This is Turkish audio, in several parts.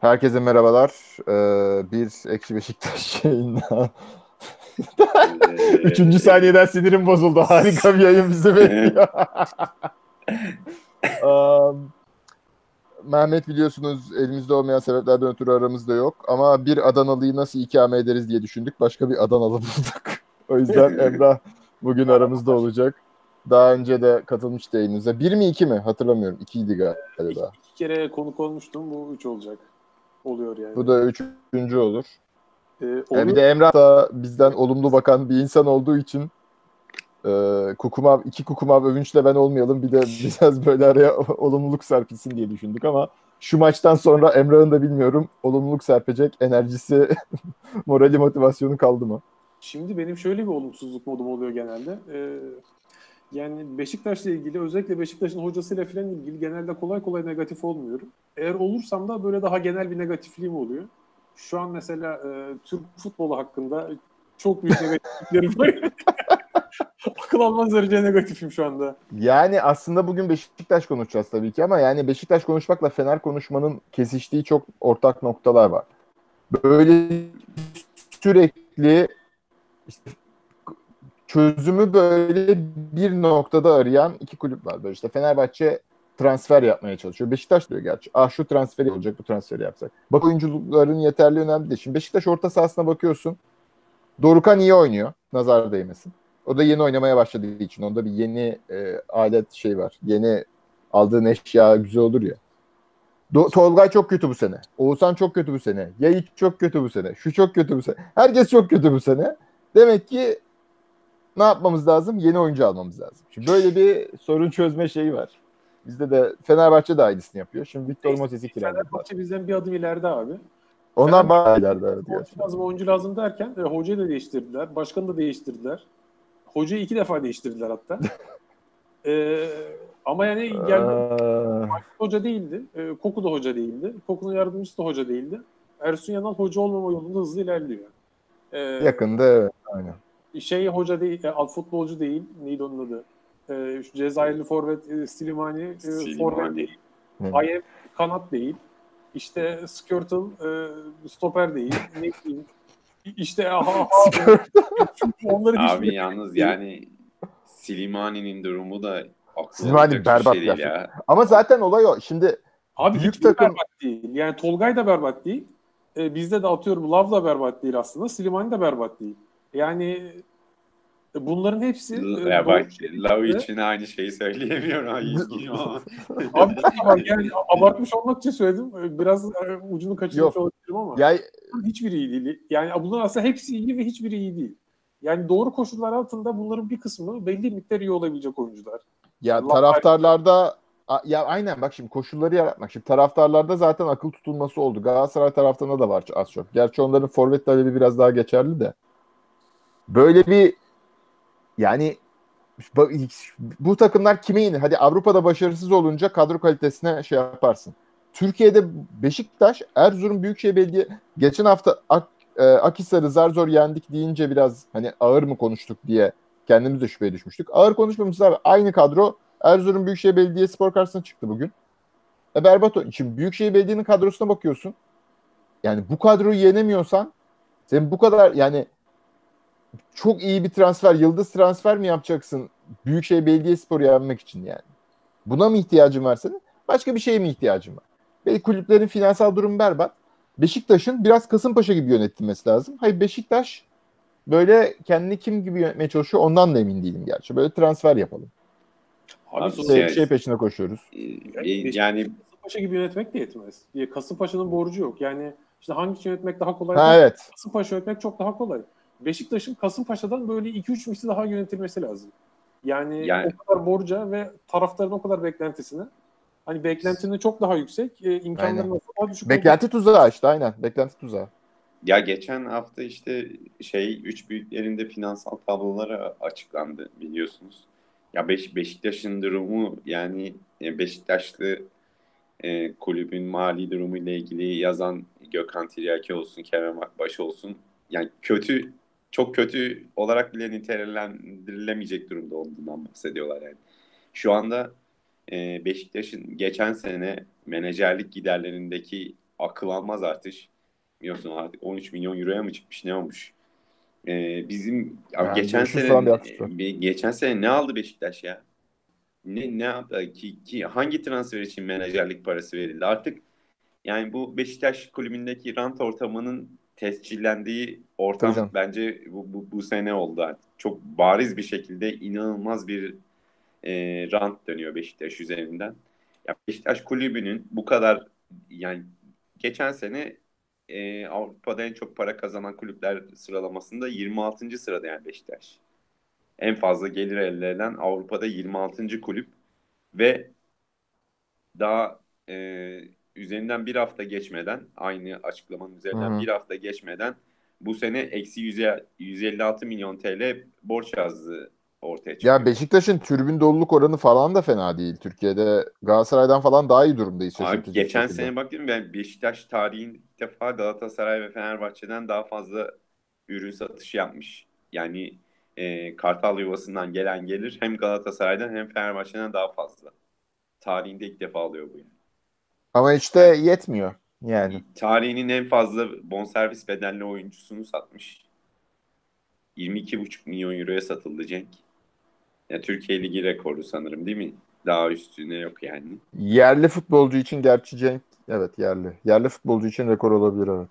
Herkese merhabalar. Ee, bir Ekşi Beşiktaş yayında. Üçüncü saniyeden sinirim bozuldu. Harika bir yayın bizi bekliyor. um, Mehmet biliyorsunuz elimizde olmayan sebeplerden ötürü aramızda yok. Ama bir Adanalı'yı nasıl ikame ederiz diye düşündük. Başka bir Adanalı bulduk. o yüzden Emrah bugün aramızda olacak. Daha önce de katılmıştı yayınımıza. Bir mi iki mi? Hatırlamıyorum. İkiydi galiba. İki kere konuk olmuştum. Bu üç olacak. Oluyor yani. Bu da üçüncü olur. Ee, Yani oluyor. bir de Emrah da bizden olumlu bakan bir insan olduğu için e, Kukumav, iki Kukumav övünçle ben olmayalım. Bir de biraz böyle araya olumluluk serpilsin diye düşündük ama şu maçtan sonra Emrah'ın da bilmiyorum olumluluk serpecek enerjisi, morali, motivasyonu kaldı mı? Şimdi benim şöyle bir olumsuzluk modum oluyor genelde. Ee, yani Beşiktaş'la ilgili özellikle Beşiktaş'ın hocasıyla falan ilgili genelde kolay kolay negatif olmuyorum. Eğer olursam da böyle daha genel bir negatifliğim oluyor. Şu an mesela e, Türk futbolu hakkında çok büyük negatifliklerim var. Akıl almaz derece negatifim şu anda. Yani aslında bugün Beşiktaş konuşacağız tabii ki ama yani Beşiktaş konuşmakla Fener konuşmanın kesiştiği çok ortak noktalar var. Böyle sürekli işte çözümü böyle bir noktada arayan iki kulüp var. Böyle işte Fenerbahçe transfer yapmaya çalışıyor. Beşiktaş diyor gerçi. Ah şu transferi olacak bu transferi yapsak. Bak oyuncuların yeterli önemli değil. Şimdi Beşiktaş orta sahasına bakıyorsun. Dorukan iyi oynuyor. Nazar değmesin. O da yeni oynamaya başladığı için. Onda bir yeni e, alet şey var. Yeni aldığın eşya güzel olur ya. Do- Tolgay çok kötü bu sene. Oğuzhan çok kötü bu sene. Yayık çok kötü bu sene. Şu çok kötü bu sene. Herkes çok kötü bu sene. Demek ki ne yapmamız lazım? Yeni oyuncu almamız lazım. Şimdi böyle bir sorun çözme şeyi var. Bizde de Fenerbahçe de aynısını yapıyor. Şimdi Victor Moses'i kiraladılar. Fenerbahçe bizden bir adım ileride abi. Onlar bayağı ileride evet Oyuncu lazım, oyuncu lazım derken e, hocayı da değiştirdiler. Başkanı da değiştirdiler. Hocayı iki defa değiştirdiler hatta. E, ama yani geldi hoca değildi. E, Koku da hoca değildi. Koku'nun yardımcısı da hoca değildi. Ersun Yanal hoca olmama yolunda hızlı ilerliyor. E, yakında evet. Aynen. Şey hoca değil, e, futbolcu değil. Neydi onun adı? E, şu Cezayirli forvet e, Slimani, e, Slimani. forvet değil. Kanat değil. İşte Skirtle e, stoper değil. Ne diyeyim? İşte aha, aha, onların Abi yalnız yani Slimani'nin durumu da aklı Slimani bir berbat şey değil gerçekten. ya. Ama zaten olay o. Şimdi Abi Büyük takım- berbat değil. Yani Tolgay da berbat değil. E, bizde de atıyorum Lav da berbat değil aslında. Slimani de berbat değil. Yani e, bunların hepsi e, Ya bak Lav için aynı şeyi söyleyemiyorum. Abi bak yani abartmış olmak için söyledim. E, Biraz ucunu kaçırmış Yok. olabilirim ama ya hiçbiri iyi değil. Yani bunların aslında hepsi iyi ve hiçbiri iyi değil. Yani doğru koşullar altında bunların bir kısmı belli miktar iyi olabilecek oyuncular. Ya Allah taraftarlarda ya aynen bak şimdi koşulları yaratmak. Şimdi taraftarlarda zaten akıl tutulması oldu. Galatasaray taraftarında da var az çok. Gerçi onların forvet talebi biraz daha geçerli de. Böyle bir yani bu takımlar kime yenir? Hadi Avrupa'da başarısız olunca kadro kalitesine şey yaparsın. Türkiye'de Beşiktaş, Erzurum Büyükşehir Belediye geçen hafta Ak, e, Akhisar'ı zar zor yendik deyince biraz hani ağır mı konuştuk diye kendimiz de şüpheye düşmüştük. Ağır konuşmamışız abi. Aynı kadro Erzurum Büyükşehir Belediye Spor karşısına çıktı bugün. E berbat o. Şimdi Büyükşehir Belediye'nin kadrosuna bakıyorsun. Yani bu kadroyu yenemiyorsan sen bu kadar yani çok iyi bir transfer, yıldız transfer mi yapacaksın Büyükşehir Belediyespor'u yenmek için yani? Buna mı ihtiyacın var senin? Başka bir şeye mi ihtiyacın var? Belki kulüplerin finansal durumu berbat. Beşiktaş'ın biraz Kasımpaşa gibi yönetilmesi lazım. Hayır Beşiktaş böyle kendini kim gibi yönetmeye çalışıyor ondan da emin değilim gerçi. Böyle transfer yapalım. Abi Abi Şey, Yani- şey peşine koşuyoruz. Ee, yani Kasımpaşa gibi yönetmek de yetmez. Ya Kasımpaşa'nın borcu yok. Yani işte hangisi yönetmek daha kolay? Ha evet. Kasımpaşa yönetmek çok daha kolay. Beşiktaş'ın Kasımpaşa'dan böyle 2-3 misli daha yönetilmesi lazım. Yani, Yani- o kadar borca ve taraftarın o kadar beklentisine. Hani beklentinin çok daha yüksek, e, imkanların daha düşük. Beklenti tuzağı işte aynen. Beklenti tuzağı. ya geçen hafta işte şey üç büyüklerinde finansal tabloları açıklandı biliyorsunuz. Ya Beş, Beşiktaş'ın durumu yani e, Beşiktaşlı e, kulübün mali durumu ile ilgili yazan Gökhan Tiryaki olsun, Kerem Akbaş olsun. Yani kötü, çok kötü olarak bile nitelendirilemeyecek durumda olduğundan bahsediyorlar yani. Şu anda e, Beşiktaş'ın geçen sene menajerlik giderlerindeki akıl almaz artış. Biliyorsun artık 13 milyon euroya mı çıkmış ne olmuş? Ee, bizim ya Yani geçen 500 sene bir- geçen sene ne aldı Beşiktaş ya? Ne ne yaptı ki, ki hangi transfer için menajerlik parası verildi? Artık yani bu Beşiktaş kulübündeki rant ortamının tescillendiği ortam canım. bence bu, bu, bu sene oldu artık. Çok bariz bir şekilde inanılmaz bir e, rant dönüyor Beşiktaş üzerinden. Ya Beşiktaş kulübünün bu kadar yani geçen sene e, Avrupa'da en çok para kazanan kulüpler sıralamasında 26. sırada yani Beşiktaş. En fazla gelir elde eden Avrupa'da 26. kulüp ve daha e, üzerinden bir hafta geçmeden aynı açıklamanın üzerinden Hı bir hafta geçmeden bu sene eksi 100'e 156 milyon TL borç yazdı ortaya çıkıyor. Ya Beşiktaş'ın tribün doluluk oranı falan da fena değil. Türkiye'de Galatasaray'dan falan daha iyi durumdayız. Abi geçen şekilde. sene baktım ben Beşiktaş tarihinde ilk defa Galatasaray ve Fenerbahçe'den daha fazla ürün satışı yapmış. Yani e, Kartal yuvasından gelen gelir hem Galatasaray'dan hem Fenerbahçe'den daha fazla. Tarihinde ilk defa alıyor bu. Yani. Ama işte yetmiyor yani. Tarihinin en fazla bonservis bedelli oyuncusunu satmış. 22,5 milyon euroya satıldı Cenk. Ya Türkiye Ligi rekoru sanırım değil mi? Daha üstüne yok yani. Yerli futbolcu için gerçi Cenk evet yerli. Yerli futbolcu için rekor olabilir evet.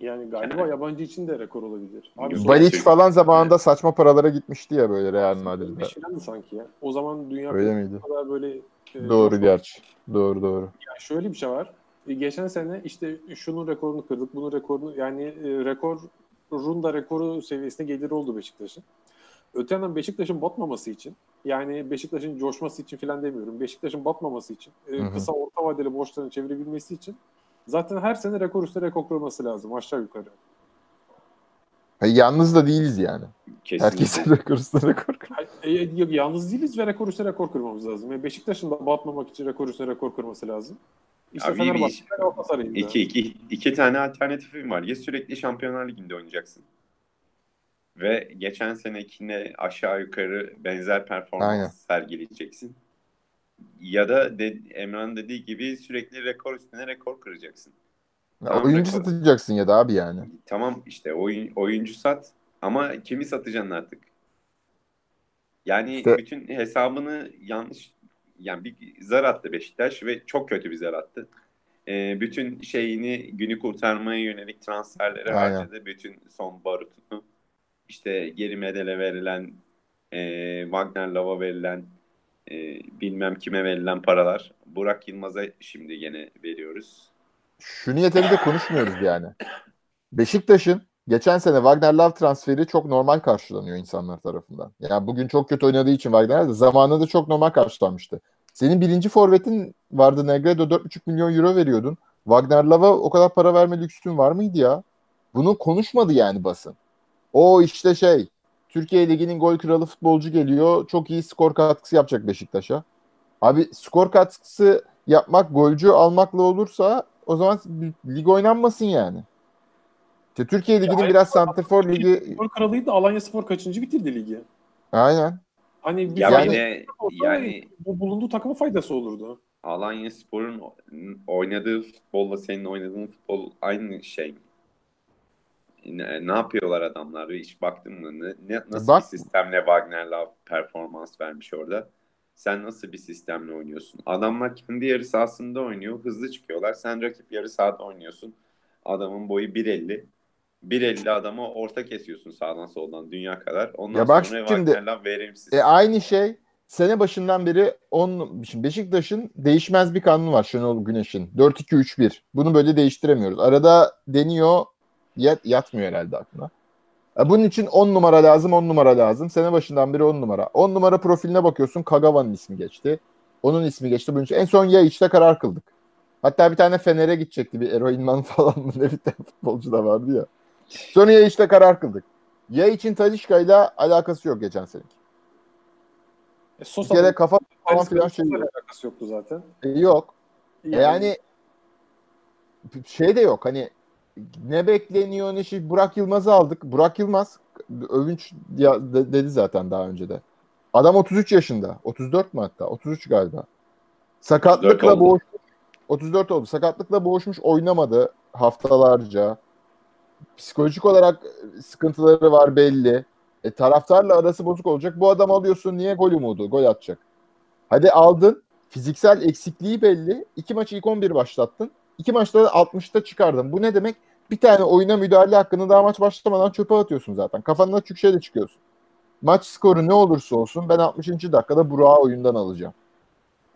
Yani galiba yabancı için de rekor olabilir. Abi Balic Türk- falan zamanında saçma paralara gitmişti ya böyle Real Madrid'de. 25 filandı sanki ya. O zaman dünya Öyle miydi? kadar böyle e, Doğru coşku- gerçi. Doğru doğru. Yani şöyle bir şey var. E, Geçen sene işte şunun rekorunu kırdık, bunun rekorunu yani e, rekorun da rekoru seviyesine gelir oldu Beşiktaş'ın. Öte yandan Beşiktaş'ın batmaması için yani Beşiktaş'ın coşması için falan demiyorum. Beşiktaş'ın batmaması için, e, kısa orta vadeli borçlarını çevirebilmesi için zaten her sene rekor üstüne rekor kırması lazım aşağı yukarı. Ha, yalnız da değiliz yani. Kesinlikle. Herkesin rekor üstüne rekor. E, e, yok, yalnız değiliz ve rekor üstüne rekor kırmamız lazım. Yani Beşiktaş'ın da batmamak için rekor üstüne rekor kırması lazım. İşte Abi, Fenerbahçe bir- da. İki, iki, iki tane alternatifim var. Ya sürekli Şampiyonlar Ligi'nde oynayacaksın. Ve geçen senekine aşağı yukarı benzer performans Aynen. sergileyeceksin. Ya da de, Emrah'ın dediği gibi sürekli rekor üstüne rekor kıracaksın. Ya, Tamam, oyuncu rekor. satacaksın ya da abi yani. Tamam işte oyun, oyuncu sat ama kimi satacaksın artık? Yani İşte- bütün hesabını yanlış yani bir zar attı Beşiktaş ve çok kötü bir zar attı. Ee, bütün şeyini günü kurtarmaya yönelik transferlere Aynen. harcadı. Bütün son barutunu. İşte geri medele verilen e, Wagner Lava verilen e, bilmem kime verilen paralar. Burak Yılmaz'a şimdi gene veriyoruz. Şunu yeterince konuşmuyoruz yani. Beşiktaş'ın geçen sene Wagner Love transferi çok normal karşılanıyor insanlar tarafından. Yani bugün çok kötü oynadığı için Wagner de zamanında çok normal karşılanmıştı. Senin birinci forvetin vardı Negredo 4,5 milyon euro veriyordun. Wagner Love'a o kadar para verme lüksün var mıydı ya? Bunu konuşmadı yani basın. O işte şey Türkiye Ligi'nin gol kralı futbolcu geliyor. Çok iyi skor katkısı yapacak Beşiktaş'a. Abi skor katkısı yapmak golcü almakla olursa o zaman lig oynanmasın yani. İşte Türkiye Ligi'nin biraz Santrfor Ligi Spor kralıydı Alanya Spor kaçıncı bitirdi ligi? aynen. Hani bir Ya Yani- yine yani bu bulunduğu takıma faydası olurdu. Alanya Spor'un oynadığı futbolla senin oynadığın futbol aynı şey. Ne, ne yapıyorlar adamlar? Hiç baktın mı? Ne, ne- nasıl Bak- bir sistemle Wagner'la performans vermiş orada? Sen nasıl bir sistemle oynuyorsun? Adamlar kendi yarı sahasında oynuyor. Hızlı çıkıyorlar. Sen rakip yarı sahada oynuyorsun. Adamın boyu 1.50. 1.50 adama orta kesiyorsun sağdan soldan dünya kadar. Ondan Ya bak sonra şimdi- verimsiz. E aynı şey sene başından beri on, şimdi Beşiktaş'ın değişmez bir kanunu var Şenol Güneş'in. 4-2-3-1. Bunu böyle değiştiremiyoruz. Arada deniyor yat, yatmıyor herhalde aklına. E bunun için 10 numara lazım 10 numara lazım. Sene başından beri 10 numara. 10 numara profiline bakıyorsun Kagawa'nın ismi geçti. Onun ismi geçti. Bunun için. En son ya işte karar kıldık. Hatta bir tane Fener'e gidecekti. Bir Eroinman falan mı ne bir tane futbolcu da vardı ya. Sonra ya işte karar kıldık. Ya için Talişka'yla alakası yok geçen seneki. E, Bir Sosa kere kafa falan filan şey yok. alakası yoktu zaten. E, yok. E, yani şey de yok hani ne bekleniyor ne şey Burak Yılmaz'ı aldık. Burak Yılmaz övünç ya, de- dedi zaten daha önce de. Adam 33 yaşında. 34 mü hatta? 33 galiba. 34 Sakatlıkla oldu. boğuş 34 oldu. Sakatlıkla boğuşmuş oynamadı haftalarca. Psikolojik olarak sıkıntıları var belli. E, taraftarla arası bozuk olacak. Bu adam alıyorsun niye gol umudu? Gol atacak. Hadi aldın. Fiziksel eksikliği belli. İki maçı ilk 11 başlattın. İki maçta da 60'ta çıkardın. Bu ne demek? Bir tane oyuna müdahale hakkını daha maç başlamadan çöpe atıyorsun zaten. Kafanın açık şeyle çıkıyorsun. Maç skoru ne olursa olsun ben 60. dakikada Burak'ı oyundan alacağım.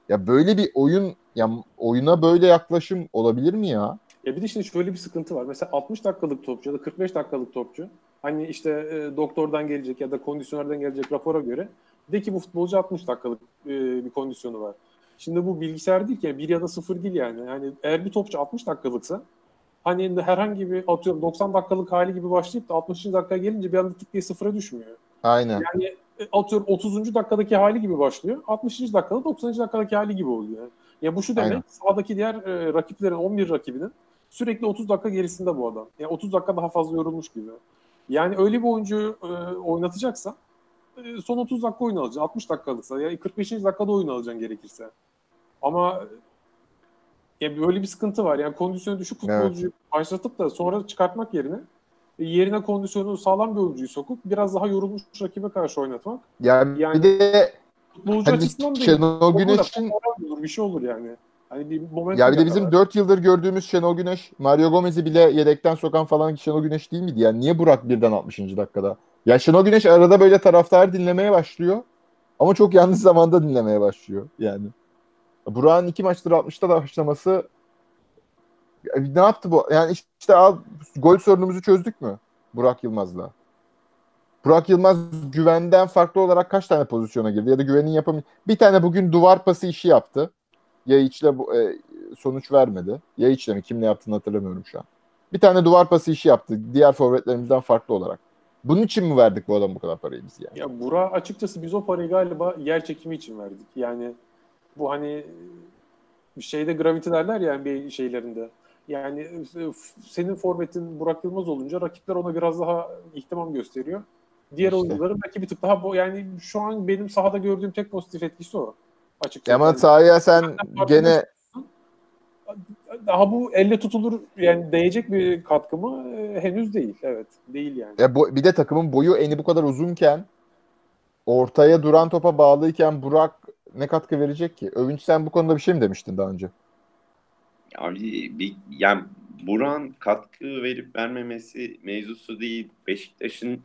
Ya böyle bir oyun ya oyuna böyle yaklaşım olabilir mi ya? Ya bir de şimdi şöyle bir sıkıntı var. Mesela 60 dakikalık topçu ya da 45 dakikalık topçu hani işte e, doktordan gelecek ya da kondisyonerden gelecek rapora göre de ki bu futbolcu 60 dakikalık e, bir kondisyonu var. Şimdi bu bilgisayar değil ki yani 1 ya da 0 değil yani. Yani eğer bir topçu 60 dakikalıksa hani herhangi bir atıyorum 90 dakikalık hali gibi başlayıp da 60. dakika gelince bir anda tık diye sıfıra düşmüyor. Aynen. Yani e, atıyorum 30. dakikadaki hali gibi başlıyor. 60. dakikada 90. dakikadaki hali gibi oluyor. Yani. Ya bu şu demek Aynen. sahadaki diğer e, rakiplerin 11 rakibinin sürekli 30 dakika gerisinde bu adam. Yani 30 dakika daha fazla yorulmuş gibi. Yani öyle bir oyuncuyu e, oynatacaksan e, son 30 dakika oyun alacaksın. 60 dakikalıksa yani 45. dakikada oyun alacaksın gerekirse. Ama ya böyle bir sıkıntı var. Yani kondisyonu düşük futbolcuyu başlatıp da sonra çıkartmak yerine e, yerine kondisyonu sağlam bir oyuncuyu sokup biraz daha yorulmuş rakibe karşı oynatmak. Yani, Yani- bir de Futbolcu hani açısından da Şenol Güneş'in olur, bir şey olur yani. Hani bir moment ya bir de bizim 4 yıldır gördüğümüz Şenol Güneş, Mario Gomez'i bile yedekten sokan falan Şenol Güneş değil miydi? Yani niye Burak birden 60. dakikada? Ya Şenol Güneş arada böyle taraftarı dinlemeye başlıyor. Ama çok yanlış zamanda dinlemeye başlıyor yani. Burak'ın iki maçtır 60'ta da başlaması Ya ne yaptı bu? Yani işte al gol sorunumuzu çözdük mü Burak Yılmaz'la? Burak Yılmaz güvenden farklı olarak kaç tane pozisyona girdi ya da güvenin yapamı bir tane bugün duvar pası işi yaptı. Yayiç'le bu e, sonuç vermedi. Yayiç'le mi kimle yaptığını hatırlamıyorum şu an. Bir tane duvar pası işi yaptı diğer forvetlerimizden farklı olarak. Bunun için mi verdik bu adam bu kadar parayı biz yani? Ya Burak açıkçası biz o parayı galiba yer çekimi için verdik. Yani bu hani bir şeyde gravity derler ya NBA şeylerinde. Yani e, senin forvetin Burak Yılmaz olunca rakipler ona biraz daha ihtimam gösteriyor. Diğer İşte. oyuncuların belki bir tık daha bu yani şu an benim sahada gördüğüm tek pozitif etkisi o. Açıkçası. Ama sahaya sen gene daha bu elle tutulur yani değecek bir katkı mı? Ee, henüz değil. Evet. Değil yani. Ya bu, bir de takımın boyu eni bu kadar uzunken ortaya duran topa bağlıyken Burak ne katkı verecek ki? Övünç sen bu konuda bir şey mi demiştin daha önce? Abi bir, yani Buran katkı verip vermemesi mevzusu değil. Beşiktaş'ın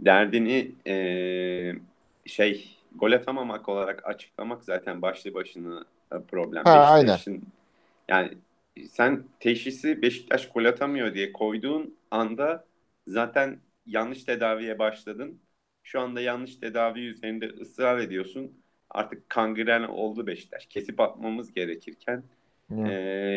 derdini eee, şey gol atamamak olarak açıklamak zaten başlı başına e, problem. Ha, aynen. Beşiktaş'ın yani sen teşhisi Beşiktaş gol atamıyor diye koyduğun anda zaten yanlış tedaviye başladın. Şu anda yanlış tedavi üzerinde ısrar ediyorsun. Artık kangren oldu Beşiktaş. Kesip atmamız gerekirken ee,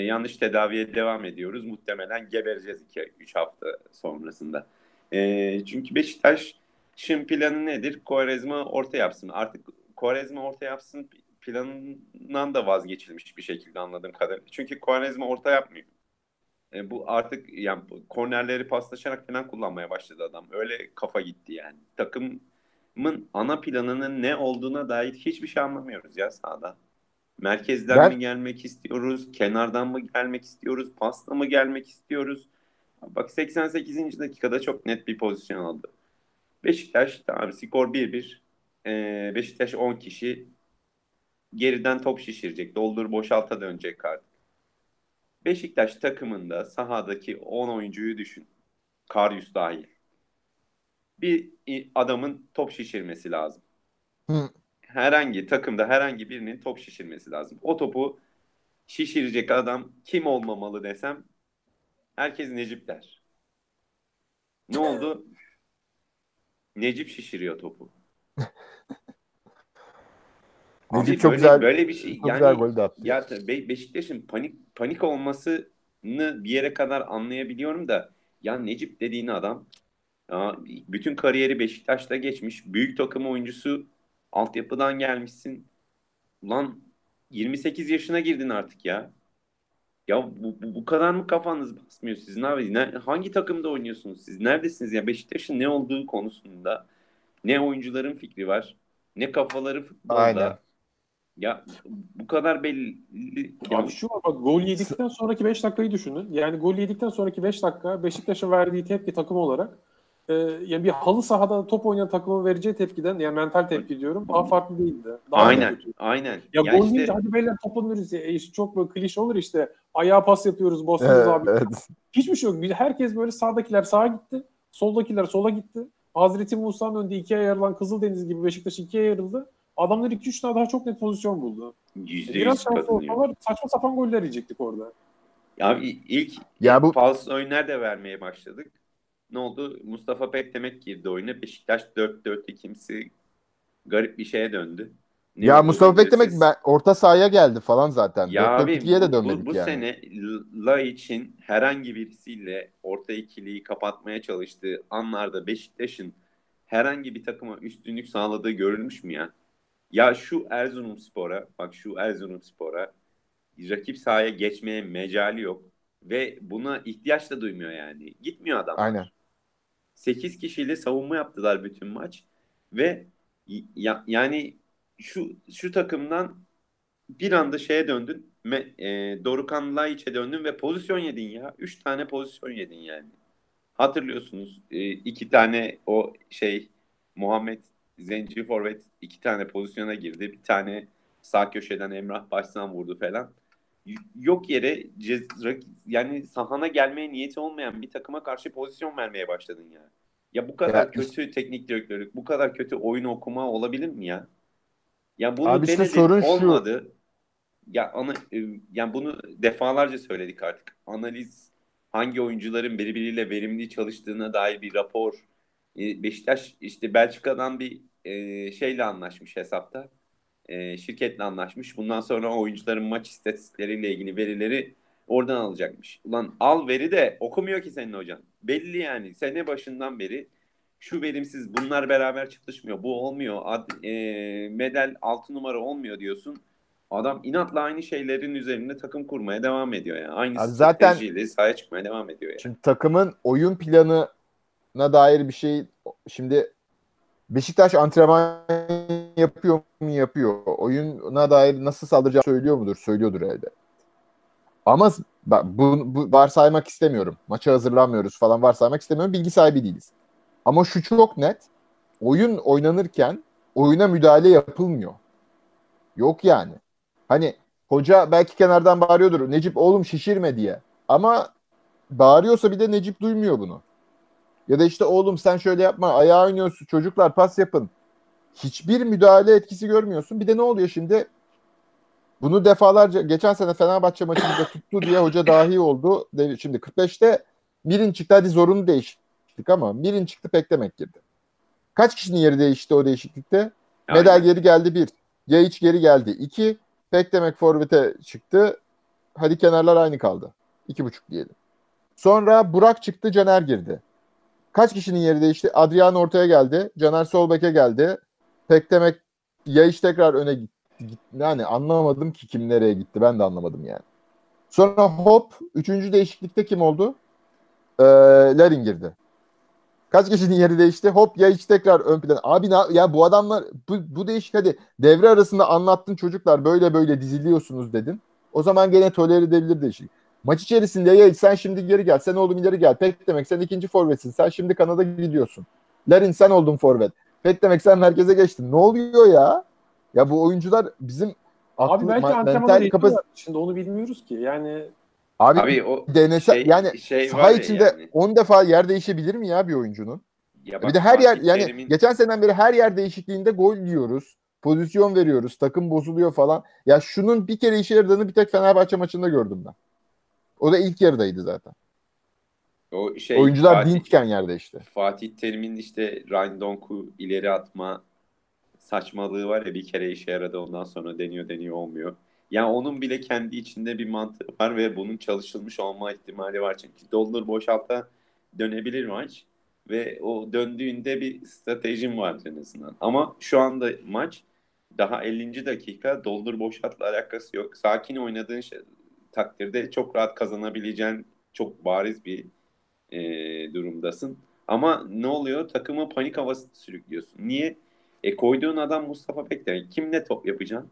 yanlış tedaviye devam ediyoruz. Muhtemelen gebereceğiz 2-3 hafta sonrasında. Ee, çünkü Beşiktaş'ın planı nedir? Quaresma orta yapsın. Artık Quaresma orta yapsın planından da vazgeçilmiş bir şekilde anladığım kadarıyla. Çünkü Quaresma orta yapmıyor. Ee, bu artık yani kornerleri paslaşarak falan kullanmaya başladı adam. Öyle kafa gitti yani. Takımın ana planının ne olduğuna dair hiçbir şey anlamıyoruz ya sahada. Merkezden Ben- mi gelmek istiyoruz? Kenardan mı gelmek istiyoruz? Pasla mı gelmek istiyoruz? Bak 88. dakikada çok net bir pozisyon aldı. Beşiktaş tamam skor 1-1. Ee, Beşiktaş 10 kişi geriden top şişirecek. Doldur boşalta dönecek artık. Beşiktaş takımında sahadaki 10 oyuncuyu düşün. Karyus dahil. Bir adamın top şişirmesi lazım Hı. herhangi takımda herhangi birinin top şişirmesi lazım. O topu şişirecek adam kim olmamalı desem herkes Necip der. Ne oldu? Necip şişiriyor topu. Necip çok böyle, güzel böyle bir şey çok yani güzel gol de attı. ya Be- Beşiktaş'ın panik panik olmasını bir yere kadar anlayabiliyorum da ya Necip dediğin adam ya bütün kariyeri Beşiktaş'ta geçmiş. Büyük takım oyuncusu altyapıdan gelmişsin. Ulan 28 yaşına girdin artık ya. Ya bu, bu, bu kadar mı kafanız basmıyor sizin abi? Ne- hangi takımda oynuyorsunuz siz? Neredesiniz ya? Beşiktaş'ın ne olduğu konusunda ne oyuncuların fikri var, ne kafaları futbolda. Aynen. Ya bu kadar belli. Abi şu var bak gol yedikten sonraki 5 dakikayı düşünün. Yani gol yedikten sonraki 5 dakika Beşiktaş'a verdiği tepki takım olarak e, yani bir halı sahada top oynayan takımın vereceği tepkiden yani mental tepki diyorum daha farklı değildi. Daha aynen. Aynen. Ya, ya gol işte... deyince hadi beyler top oynuyoruz. E, işte çok böyle klişe olur işte. Ayağa pas yapıyoruz, basıyoruz evet, abi. Evet. Hiçbir şey yok. Herkes böyle sağdakiler sağa gitti. Soldakiler sola gitti. Hazreti Musa'nın önünde ikiye ayrılan Kızıldeniz gibi Beşiktaş ikiye ayrıldı. Adamlar 2-3 tane daha çok net pozisyon buldu. %100 Biraz olsalar saçma sapan goller yiyecektik orada. Ya ilk, ya bu pas oyunlar da vermeye başladık. Ne oldu? Mustafa Pek demek girdi oyuna. Beşiktaş 4-4 kimsi garip bir şeye döndü. Ne ya Mustafa Pek demek ben orta sahaya geldi falan zaten. Ya 4 abi de dönmedik bu, bu yani. sene La için herhangi birisiyle orta ikiliyi kapatmaya çalıştığı anlarda Beşiktaş'ın herhangi bir takıma üstünlük sağladığı görülmüş mü ya? Ya şu Erzurumspor'a, bak şu Erzurumspor'a rakip sahaya geçmeye mecali yok ve buna ihtiyaç da duymuyor yani. Gitmiyor adam. Aynen. 8 kişiyle savunma yaptılar bütün maç ve ya, yani şu şu takımdan bir anda şeye döndün. Me, e, Dorukan Laiç'e döndün ve pozisyon yedin ya. Üç tane pozisyon yedin yani. Hatırlıyorsunuz e, iki tane o şey Muhammed Zenci Forvet iki tane pozisyona girdi. Bir tane sağ köşeden Emrah Başsan vurdu falan. Yok yere yani sahana gelmeye niyeti olmayan bir takıma karşı pozisyon vermeye başladın ya. Ya bu kadar ya, kötü teknik direktörlük, bu kadar kötü oyun okuma olabilir mi ya? Ya bunu Abi işte sorun olmadı. Şu. Ya ana, e, yani bunu defalarca söyledik artık. Analiz hangi oyuncuların birbiriyle verimli çalıştığına dair bir rapor. E, Beşiktaş işte Belçika'dan bir e, şeyle anlaşmış hesapta. E, şirketle anlaşmış. Bundan sonra oyuncuların maç istatistikleriyle ilgili verileri oradan alacakmış. Ulan al veri de okumuyor ki senin hocan. Belli yani sene başından beri şu verimsiz bunlar beraber çalışmıyor. Bu olmuyor. Ad, e, medal 6 numara olmuyor diyorsun. Adam inatla aynı şeylerin üzerinde takım kurmaya devam ediyor yani. Aynı Abi zaten sahaya çıkmaya devam ediyor yani. Şimdi takımın oyun planına dair bir şey şimdi Beşiktaş antrenman yapıyor mu? Yapıyor. Oyuna dair nasıl saldıracağı söylüyor mudur? Söylüyordur elde. Ama bu, bu varsaymak istemiyorum. Maça hazırlanmıyoruz falan varsaymak istemiyorum. Bilgi sahibi değiliz. Ama şu çok net. Oyun oynanırken oyuna müdahale yapılmıyor. Yok yani. Hani hoca belki kenardan bağırıyordur. Necip oğlum şişirme diye. Ama bağırıyorsa bir de Necip duymuyor bunu. Ya da işte oğlum sen şöyle yapma ayağı oynuyorsun çocuklar pas yapın. Hiçbir müdahale etkisi görmüyorsun. Bir de ne oluyor şimdi? Bunu defalarca geçen sene Fenerbahçe maçında tuttu diye hoca dahi oldu. Şimdi 45'te birin çıktı hadi zorunlu değişiklik ama birin çıktı pek demek girdi. Kaç kişinin yeri değişti o değişiklikte? Aynen. Medal geri geldi bir. Yayiç geri geldi iki. Pek demek forvete çıktı. Hadi kenarlar aynı kaldı. İki buçuk diyelim. Sonra Burak çıktı Caner girdi. Kaç kişinin yeri değişti? Adrian ortaya geldi. Caner Solbek'e geldi. Pek demek Yayiç tekrar öne gitti. Yani anlamadım ki kim nereye gitti. Ben de anlamadım yani. Sonra hop üçüncü değişiklikte kim oldu? Ee, Larin girdi. Kaç kişinin yeri değişti? Hop ya hiç tekrar ön plan. Abi ne, ya bu adamlar bu, bu değişik hadi devre arasında anlattın çocuklar böyle böyle diziliyorsunuz dedin. O zaman gene tolere edebilir değişik. Maç içerisinde ya sen şimdi geri gel. Sen oğlum ileri gel. Pek demek sen ikinci forvetsin. Sen şimdi Kanada gidiyorsun. Larin sen oldun forvet. Pek demek sen merkeze geçtin. Ne oluyor ya? Ya bu oyuncular bizim Abi belki antrenmanlar kapasite... Şimdi onu bilmiyoruz ki. Yani Abi, Abi o denese şey, yani şey saha içinde yani. 10 defa yer değişebilir mi ya bir oyuncunun? Ya bak, bir de her yer yani terimin... geçen seneden beri her yer değişikliğinde gol yiyoruz. Pozisyon veriyoruz. Takım bozuluyor falan. Ya şunun bir kere işe yaradığını bir tek Fenerbahçe maçında gördüm ben. O da ilk yarıdaydı zaten. O şey Oyuncular Fatih, dinçken yerde işte. Fatih Terim'in işte Rindonku ileri atma saçmalığı var ya bir kere işe yaradı ondan sonra deniyor deniyor olmuyor. Yani onun bile kendi içinde bir mantığı var ve bunun çalışılmış olma ihtimali var. Çünkü doldur boşalta dönebilir maç ve o döndüğünde bir stratejim var en azından. Ama şu anda maç daha 50. dakika doldur boşaltla alakası yok. Sakin oynadığın şey, takdirde çok rahat kazanabileceğin çok bariz bir e, durumdasın. Ama ne oluyor? Takımı panik havası sürüklüyorsun. Niye? E koyduğun adam Mustafa Pekler. Kimle top yapacaksın?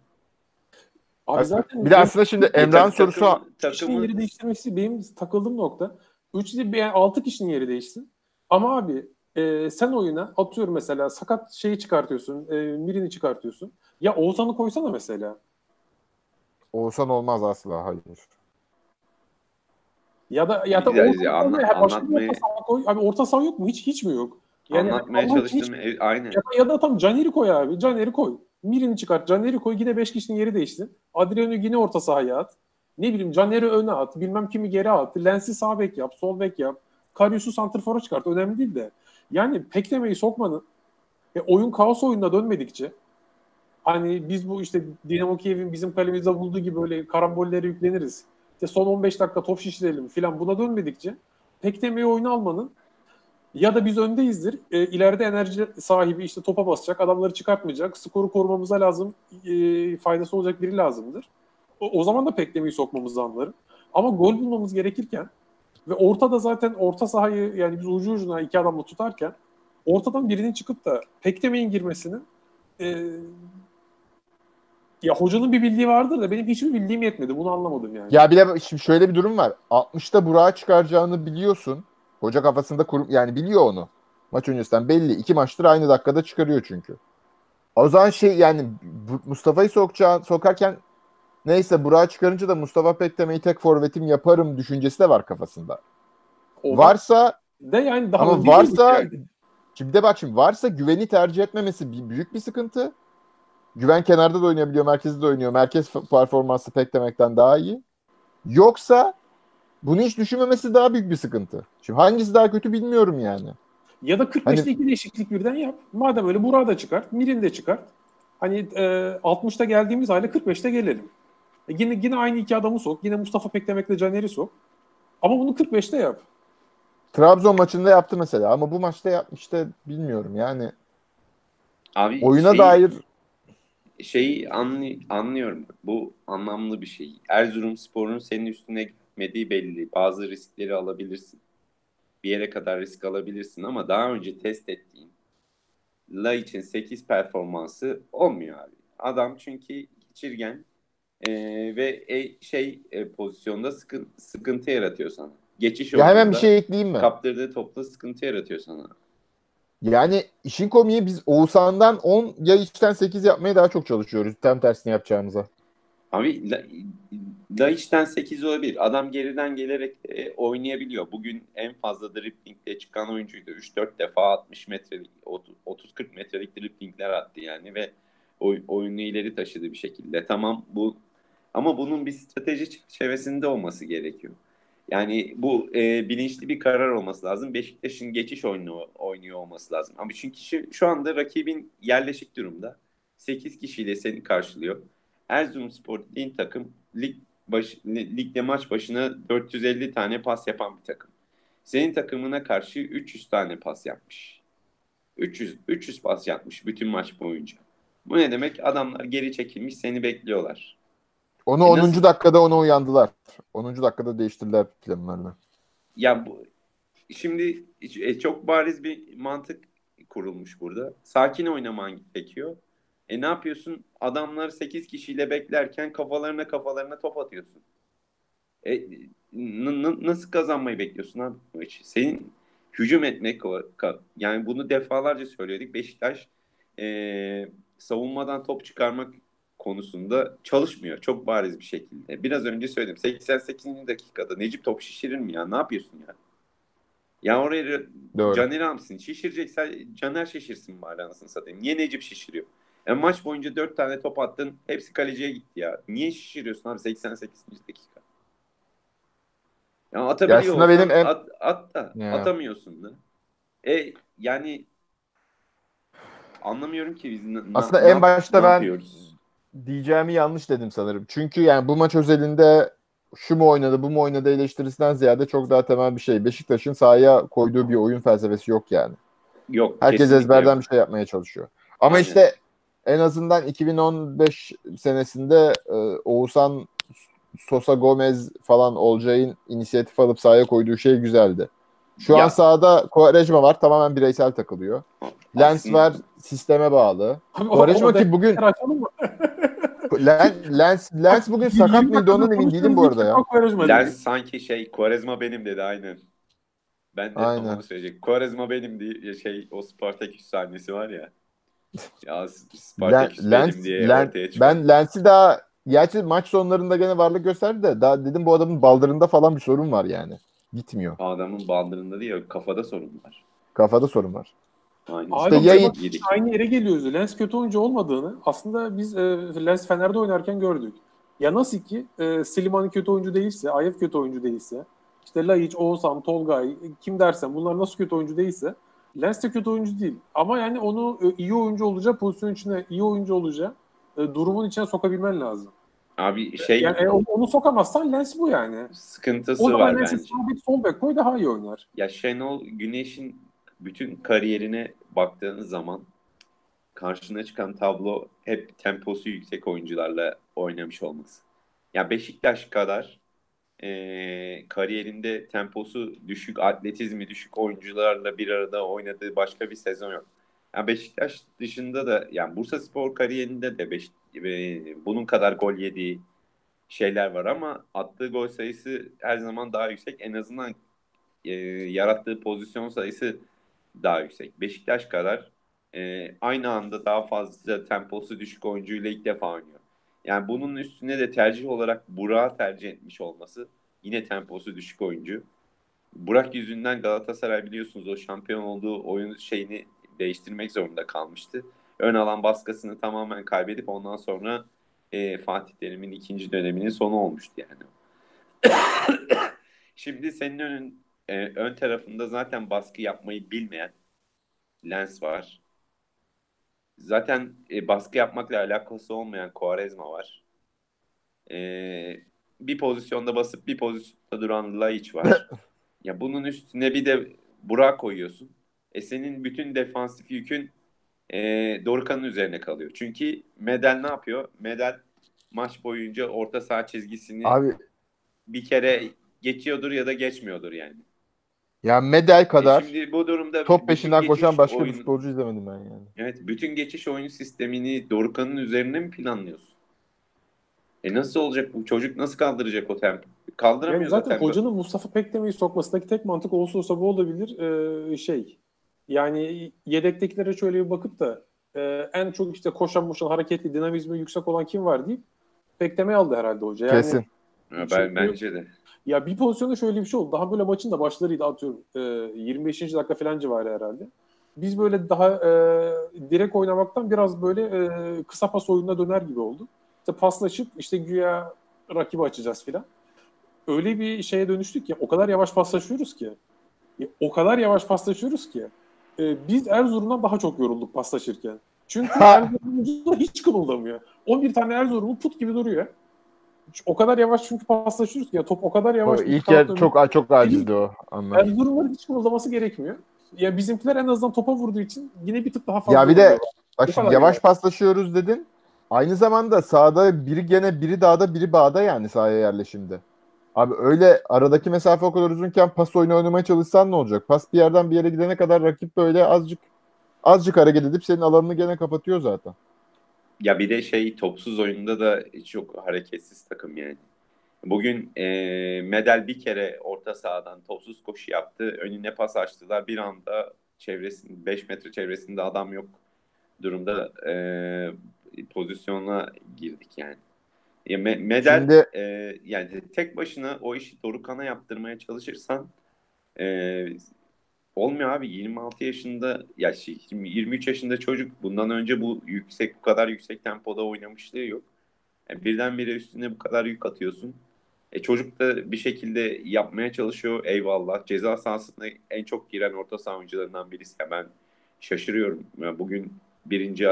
Abi zaten Bir de aslında şimdi Emrah'ın Takım- sorusu kişinin takımın- yeri değiştirmesi benim takıldığım nokta. 3 değil yani 6 kişinin yeri değişsin. Ama abi e, sen oyuna atıyorum mesela sakat şeyi çıkartıyorsun. E, Mirin'i çıkartıyorsun. Ya Oğuzhan'ı koysana mesela. Oğuzhan olmaz asla hayır. Ya da ya da Ya- ya anla- bir anlatmayı- orta saha koy. Abi orta saha yok mu? Hiç hiç mi yok? Anlatmaya Allah hiç- çalıştığım ev- aynen. Ya da, ya da tam Caner'i koy abi. Caner'i koy. Mirin'i çıkart. Caner'i koy. Yine 5 kişinin yeri değişsin. Adrian'ı yine orta sahaya at. Ne bileyim Caner'i öne at. Bilmem kimi geri at. Lens'i sağ bek yap. Sol bek yap. Karius'u santrfora çıkart. Önemli değil de. Yani Pekleme'yi sokmanın e, oyun kaos oyununa dönmedikçe hani biz bu işte Dinamo Kiev'in bizim kalemizde bulduğu gibi böyle karambollere yükleniriz. İşte son 15 dakika top şişirelim filan buna dönmedikçe Pekleme'yi oyuna almanın ya da biz öndeyizdir. E, ileride enerji sahibi işte topa basacak, adamları çıkartmayacak, skoru korumamıza lazım, e, faydası olacak biri lazımdır. O, o zaman da peklemeyi sokmamızı anlarım. Ama gol bulmamız gerekirken ve ortada zaten orta sahayı yani biz ucu ucuna iki adamla tutarken ortadan birinin çıkıp da peklemeyin girmesinin e, ya hocanın bir bildiği vardır da benim hiçbir bildiğim yetmedi. Bunu anlamadım yani. Ya bir de şimdi şöyle bir durum var. 60'ta Burak'ı çıkaracağını biliyorsun. Hoca kafasında kurum yani biliyor onu. Maç öncesinden belli. İki maçtır aynı dakikada çıkarıyor çünkü. O zaman şey yani Mustafa'yı sokacağı, sokarken neyse Burak'ı çıkarınca da Mustafa Pekteme'yi tek forvetim yaparım düşüncesi de var kafasında. O Varsa de yani daha ama varsa yani. şimdi de bak şimdi varsa güveni tercih etmemesi büyük bir sıkıntı. Güven kenarda da oynayabiliyor, merkezde de oynuyor. Merkez performansı Pektemek'ten daha iyi. Yoksa bunu hiç düşünmemesi daha büyük bir sıkıntı. Şimdi hangisi daha kötü bilmiyorum yani. Ya da 45'te Hani- iki değişiklik birden yap. Madem öyle Burak'ı da çıkart, Mirin de çıkart. Hani e, 60'ta geldiğimiz hale 45'te gelelim. E, yine yine aynı iki adamı sok. Yine Mustafa Peklemek'le Caner'i sok. Ama bunu 45'te yap. Trabzon maçında yaptı mesela ama bu maçta yapmıştı bilmiyorum yani. Abi Oyuna şey- dair şeyi anlı- anlıyorum. Bu anlamlı bir şey. Erzurumspor'un senin üstüne gitmediği belli. Bazı riskleri alabilirsin. Bir yere kadar risk alabilirsin ama daha önce test ettiğin La için 8 performansı olmuyor abi. Adam çünkü geçirgen e, ve e, şey e, pozisyonda sıkın, sıkıntı yaratıyor sana. Geçiş ya hemen bir şey ekleyeyim mi? kaptırdığı topla sıkıntı yaratıyor sana. Yani işin komiği biz Oğuzhan'dan 10 ya içten 8 yapmaya daha çok çalışıyoruz. Tam tersini yapacağımıza. Abi La, Laiç'ten 8 olabilir. Adam geriden gelerek e, oynayabiliyor. Bugün en fazla driblingle çıkan oyuncuydu. 3-4 defa 60 metrelik, 30-40 metrelik driblingler attı yani ve oy, oyunu ileri taşıdı bir şekilde. Tamam bu ama bunun bir strateji çerçevesinde olması gerekiyor. Yani bu e, bilinçli bir karar olması lazım. Beşiktaş'ın geçiş oyunu oynuyor olması lazım. Ama çünkü şu, anda rakibin yerleşik durumda. 8 kişiyle seni karşılıyor. Erzurumspor dediğin takım lig baş, ligde maç başına 450 tane pas yapan bir takım. Senin takımına karşı 300 tane pas yapmış. 300 300 pas yapmış bütün maç boyunca. Bu ne demek? Adamlar geri çekilmiş seni bekliyorlar. Onu E 10. nasıl- dakikada ona uyandılar. 10. dakikada değiştirdiler planlarını. Ya bu şimdi e, çok bariz bir mantık kurulmuş burada. Sakin oynaman gerekiyor. E ne yapıyorsun? Adamlar 8 kişiyle beklerken kafalarına kafalarına top atıyorsun. E, n- n- nasıl kazanmayı bekliyorsun abi bu maçı? Senin hücum etmek yani bunu defalarca söyledik. Beşiktaş e, savunmadan top çıkarmak konusunda çalışmıyor. Çok bariz bir şekilde. Biraz önce söyledim. 88. dakikada Necip top şişirir mi ya? Ne yapıyorsun ya? Ya oraya Doğru. Caner almışsın. Şişireceksen Caner şişirsin bari anasını satayım. Niye Necip şişiriyor? E maç boyunca 4 tane top attın. Hepsi kaleciye gitti ya. Niye şişiriyorsun abi 88. dakika? Ya atabiliyor Ya olsan benim en- at, at da Ya. atamıyorsun da. E yani anlamıyorum ki biz Aslında ne en başta ne ben yapıyoruz? Diyeceğimi yanlış dedim sanırım. Çünkü yani bu maç özelinde şu mu oynadı bu mu oynadı eleştirisinden ziyade çok daha temel bir şey. Beşiktaş'ın sahaya koyduğu bir oyun felsefesi yok yani. Yok. Herkes ezberden yok. bir şey yapmaya çalışıyor. Ama Aynen. işte en azından 2015 senesinde e, Oğuzhan Sosa Gomez falan Olcay'ın inisiyatif alıp sahaya koyduğu şey güzeldi. Şu Ya. an sahada Quaresma var tamamen bireysel takılıyor. Lens var sisteme bağlı. Quaresma ki bugün açalım mı? Len- Lens, Lens bugün sakat mıydı ondan emin değilim bu arada ya. Lens sanki şey Quaresma benim dedi aynen. Ben de Aynen. onu söyleyecek. Quaresma benim diye şey o Spartaküs sahnesi var ya. Ya Spartaküs Len- benim Lens, diye Len- ortaya çıkıyor. ben Lens'i daha gerçi maç sonlarında gene varlık gösterdi de daha dedim bu adamın baldırında falan bir sorun var yani. Gitmiyor. Adamın bandırında değil kafada sorun var. Kafada sorun var. Aynen. Abi İşte yayın- aynı yere geliyoruz. Lens kötü oyuncu olmadığını aslında biz e, Lens Fener'de oynarken gördük. Ya nasıl ki e, Slimani kötü oyuncu değilse, Ayev kötü oyuncu değilse, işte Laiç, Oğuzhan, Tolgay, kim dersen bunlar nasıl kötü oyuncu değilse Lens de kötü oyuncu değil. Ama yani onu e, iyi oyuncu olacağı pozisyon içine iyi oyuncu olacağı e, durumun içine sokabilmen lazım. Abi şey Yani e, onu, sokamazsan Lens bu yani. sıkıntısı O var zaman bence. sağ bek sol bek koy daha iyi oynar. Ya Şenol Güneş'in bütün kariyerine baktığınız zaman karşına çıkan tablo hep temposu yüksek oyuncularla oynamış olması. Ya Beşiktaş kadar eee, kariyerinde temposu düşük, atletizmi düşük oyuncularla bir arada oynadığı başka bir sezon yok. Ya Beşiktaş dışında da yani Bursa Spor kariyerinde de Beş, e, bunun kadar gol yediği şeyler var ama attığı gol sayısı her zaman daha yüksek. En azından e, yarattığı pozisyon sayısı daha yüksek. Beşiktaş kadar e, aynı anda daha fazla temposu düşük oyuncuyla ilk defa oynuyor. Yani bunun üstüne de tercih olarak Burak'ı tercih etmiş olması yine temposu düşük oyuncu. Burak yüzünden Galatasaray biliyorsunuz o şampiyon olduğu oyun şeyini değiştirmek zorunda kalmıştı. Ön alan baskısını tamamen kaybedip ondan sonra e, Fatih Terim'in ikinci döneminin sonu olmuştu yani. Şimdi senin önün e, ön tarafında zaten baskı yapmayı bilmeyen Lens var. Zaten e, baskı yapmakla alakası olmayan Quaresma var. E, bir pozisyonda basıp bir pozisyonda duran Laiç var. ya bunun üstüne bir de Burak koyuyorsun. E senin bütün defansif yükün e, Dorukhan'ın üzerine kalıyor. Çünkü Medel ne yapıyor? Medel maç boyunca orta saha çizgisini Abi bir kere geçiyordur ya da geçmiyordur yani. ya Medel E kadar şimdi bu durumda top peşinden koşan başka bir oyun- futbolcu izlemedim ben yani. Evet, bütün geçiş oyun sistemini Dorukhan'ın üzerine mi planlıyorsun? E nasıl olacak bu? Çocuk nasıl kaldıracak o tempo? Kaldıramıyor Yani zaten zaten. hocanın Mustafa Pekdemir'i sokmasındaki tek mantık olsa olsa bu olabilir. Ee, şey yani yedektekilere şöyle bir bakıp da e, en çok işte koşan koşan hareketli dinamizmi yüksek olan kim var deyip Pekdemir'i aldı herhalde hoca. Yani, Kesin. Ha, Çünkü- ben, bence de. Ya bir pozisyonda şöyle bir şey oldu. Daha böyle maçın da başlarıydı atıyorum. E, 25. dakika falan civarı herhalde. Biz böyle daha e, direkt oynamaktan biraz böyle e, kısa pas oyununa döner gibi oldu. İşte paslaşıp işte güya rakibi açacağız filan. Öyle bir şeye dönüştük ki o kadar yavaş paslaşıyoruz ki. O kadar yavaş paslaşıyoruz ki. E, biz Erzurum'dan daha çok yorulduk paslaşırken. Çünkü Erzurum'da hiç kımıldamıyor. 11 tane Erzurum'un put gibi duruyor. O kadar yavaş çünkü paslaşıyoruz ki. Ya top o kadar yavaş. O ilk yer dönüyor. çok çok acizdi o anlar. Erzurumların hiç kımıldaması gerekmiyor. Ya bizimkiler en azından topa vurduğu için yine bir tık daha fazla. Ya bir de bak şimdi yavaş yani. paslaşıyoruz dedin. Aynı zamanda sahada biri gene biri dağda biri bağda yani sahaya yerleşimde. Abi öyle aradaki mesafe o kadar uzunken pas oyunu oynamaya çalışsan ne olacak? Pas bir yerden bir yere gidene kadar rakip böyle azıcık azıcık hareket edip senin alanını gene kapatıyor zaten. Ya bir de şey topsuz oyunda da çok hareketsiz takım yani. Bugün e, Medel bir kere orta sahadan topsuz koşu yaptı. Önüne pas açtılar. Bir anda çevresinde 5 metre çevresinde adam yok durumda e, pozisyona girdik yani. Ya Me- Medel Şimdi e, yani tek başına o işi Dorukhan'a yaptırmaya çalışırsan e, olmuyor abi 26 yaşında ya şey, 23 yaşında çocuk bundan önce bu yüksek bu kadar yüksek tempoda oynamışlığı yok. Yani birdenbire üstüne bu kadar yük atıyorsun. E çocuk da bir şekilde yapmaya çalışıyor eyvallah. Ceza sahasına en çok giren orta saha oyuncularından birisi. Ya ben şaşırıyorum. Ya bugün birinci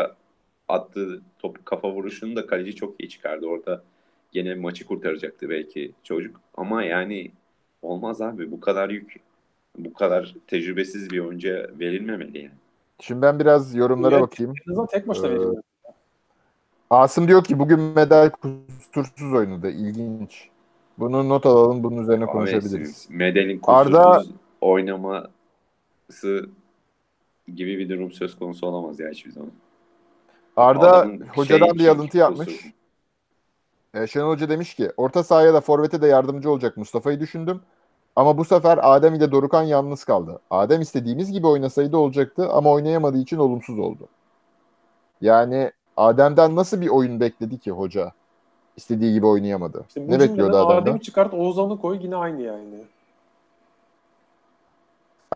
attığı top kafa vuruşunu da kaleci çok iyi çıkardı. Orada gene maçı kurtaracaktı belki çocuk. Ama yani olmaz abi bu kadar yük bu kadar tecrübesiz bir oyuncuya verilmemeli yani. şimdi ben biraz yorumlara Evet. bakayım. Tek başına Ee. Asım diyor ki bugün medal kusursuz oynadı. İlginç. Bunu not alalım. Bunun üzerine Abi, konuşabiliriz. Medel'in kusursuz Arda- oynaması gibi bir durum söz konusu olamaz ya hiçbir zaman. Arda Adamın hocadan şey bir alıntı yapmış. kusur. E, Şenol Hoca demiş ki orta sahaya da forvete de yardımcı olacak Mustafa'yı düşündüm. Ama bu sefer Adem ile Dorukan yalnız kaldı. Adem istediğimiz gibi oynasaydı olacaktı ama oynayamadığı için olumsuz oldu. Yani Adem'den nasıl bir oyun bekledi ki hoca? İstediği gibi oynayamadı. İşte ne bekliyordu adamdan? Adem'i çıkart Oğuzhan'ı koy yine aynı yani.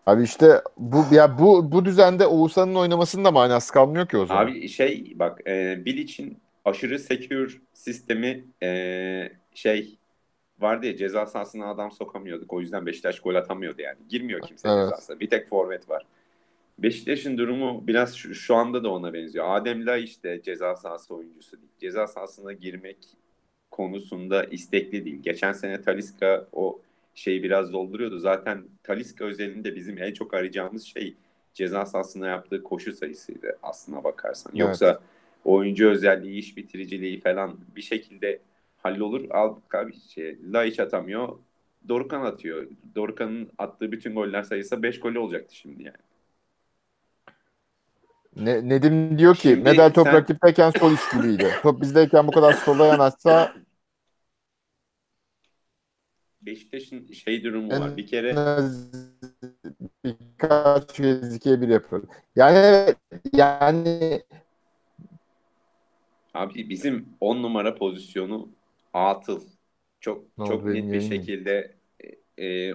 Abi işte bu ya bu bu düzende Oğuzhan'ın oynamasının da manası kalmıyor ki o zaman. Abi şey bak e, Bilic'in aşırı secure sistemi e, şey vardı ya ceza sahasına adam sokamıyorduk. O yüzden Beşiktaş gol atamıyordu yani. Girmiyor kimse Evet. ceza sahasına. Bir tek forvet var. Beşiktaş'ın durumu biraz şu, şu anda da ona benziyor. Adem La işte ceza sahası oyuncusu değil. Ceza sahasına girmek konusunda istekli değil. Geçen sene Taliska o şeyi biraz dolduruyordu. Zaten Taliska özelinde bizim en çok arayacağımız şey ceza sahasına yaptığı koşu sayısıydı aslına bakarsan. Evet. Yoksa oyuncu özelliği, iş bitiriciliği falan bir şekilde hallolur. Al abi şey, Laiç atamıyor. Dorukan atıyor. Dorukan'ın attığı bütün goller sayısı 5 golü olacaktı şimdi yani. Ne, Nedim diyor ki Şimdi medal top sen- rakipteyken sol iş gibiydi. Top bizdeyken bu kadar sola yanaşsa Beşiktaş'ın şey durumu var. Bir kere birkaç kez ikiye bir yapıyor. Yani yani Abi bizim 10 numara pozisyonu atıl. Çok Ne çok net bir şekilde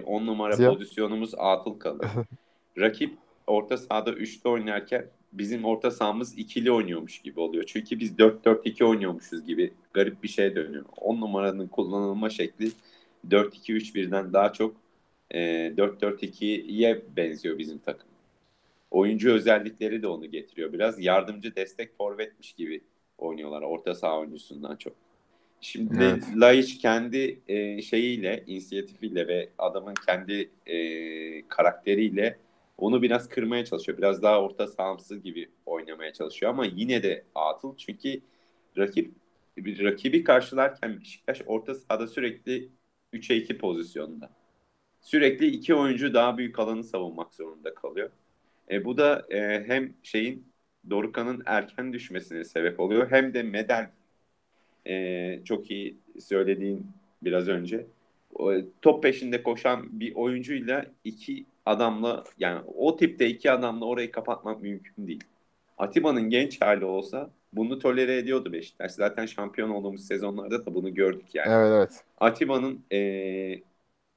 10 numara Ziya? pozisyonumuz atıl kalır. Rakip orta sahada 3'te oynarken bizim orta sahamız ikili oynuyormuş gibi oluyor. Çünkü biz 4-4-2 oynuyormuşuz gibi garip bir şey dönüyor. 10 numaranın kullanılma şekli 4-2-3-1'den daha çok e, 4-4-2'ye benziyor bizim takım. Oyuncu özellikleri de onu getiriyor. Biraz yardımcı destek forvetmiş gibi oynuyorlar orta saha oyuncusundan çok. Şimdi Evet. Laiç kendi e, şeyiyle, inisiyatifiyle ve adamın kendi e, karakteriyle onu biraz kırmaya çalışıyor. Biraz daha orta sahamsı gibi oynamaya çalışıyor ama yine de atıl çünkü rakip bir rakibi karşılarken Beşiktaş orta sahada sürekli 3'e 2 pozisyonda. Sürekli iki oyuncu daha büyük alanı savunmak zorunda kalıyor. E, bu da e, hem şeyin Dorukan'ın erken düşmesine sebep oluyor hem de Medel e, çok iyi söylediğin biraz önce top peşinde koşan bir oyuncuyla iki adamla yani o tipte iki adamla orayı kapatmak mümkün değil. Atiba'nın genç hali olsa bunu tolere ediyordu Beşiktaş. Zaten şampiyon olduğumuz sezonlarda da bunu gördük yani. evet evet. Atiba'nın eee,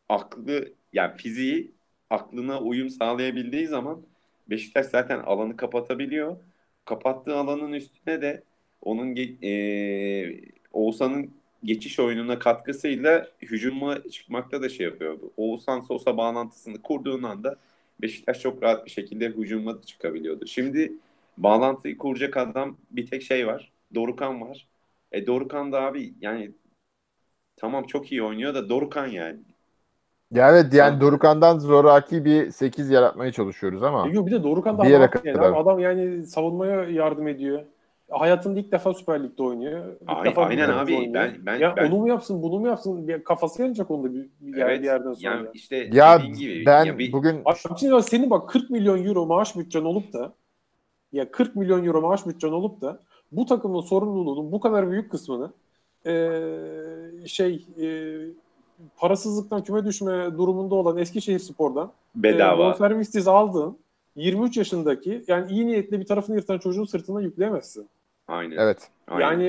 aklı yani fiziği aklına uyum sağlayabildiği zaman Beşiktaş zaten alanı kapatabiliyor. Kapattığı alanın üstüne de onun eee, Oğuzhan'ın geçiş oyununa katkısıyla hücuma çıkmakta da şey yapıyordu. Oğuzhan Sosa bağlantısını kurduğun anda Beşiktaş çok rahat bir şekilde hücuma çıkabiliyordu. Şimdi bağlantıyı kuracak adam bir tek şey var. Dorukan var. E Dorukan da abi yani Tamam çok iyi oynuyor da Dorukan yani. Ya evet yani Dorukan'dan zoraki bir 8 yaratmaya çalışıyoruz ama. Yok bir de Dorukhan da adam, yani abi adam yani savunmaya yardım ediyor. Hayatında ilk defa Süper Lig'de oynuyor. İlk Ay- defa aynen Lig'de abi. oynuyor. Ben- ben- ya ben- onu mu yapsın, bunu mu yapsın? Bir kafası yanacak onda bir, bir, yer- bir yerden sonra. yani işte Ya gibi ben ya bir- bugün Abi şimdi senin bak 40 milyon euro maaş bütçen olup da ya 40 milyon euro maaş bütçen olup da bu takımın sorumluluğunun bu kadar büyük kısmını eee, şey eee, parasızlıktan küme düşme durumunda olan Eskişehir Spor'dan bedava. e, bonservis aldığın 23 yaşındaki yani iyi niyetli bir tarafını yırtan çocuğun sırtına yükleyemezsin. Aynen. evet. aynen. Yani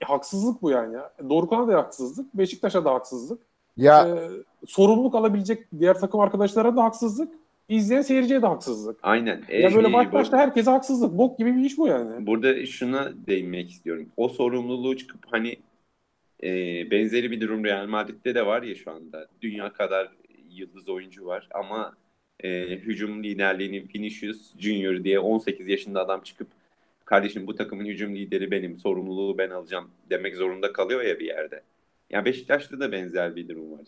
e, haksızlık bu yani. Dorukhan'a da haksızlık, Beşiktaş'a da haksızlık. Ya E, sorumluluk alabilecek diğer takım arkadaşlara da haksızlık. İzleyen seyirciye de haksızlık. Aynen. E, ya böyle baş başta herkese haksızlık. Bok gibi bir iş bu yani. Burada şuna değinmek istiyorum. O sorumluluğu çıkıp hani e, benzeri bir durum Real Madrid'de de var ya şu anda. Dünya kadar yıldız oyuncu var ama e, hücum liderliğini Vinicius Junior diye 18 yaşında adam çıkıp kardeşim bu takımın hücum lideri benim, sorumluluğu ben alacağım demek zorunda kalıyor ya bir yerde. Ya Beşiktaş'ta da benzer bir durum var.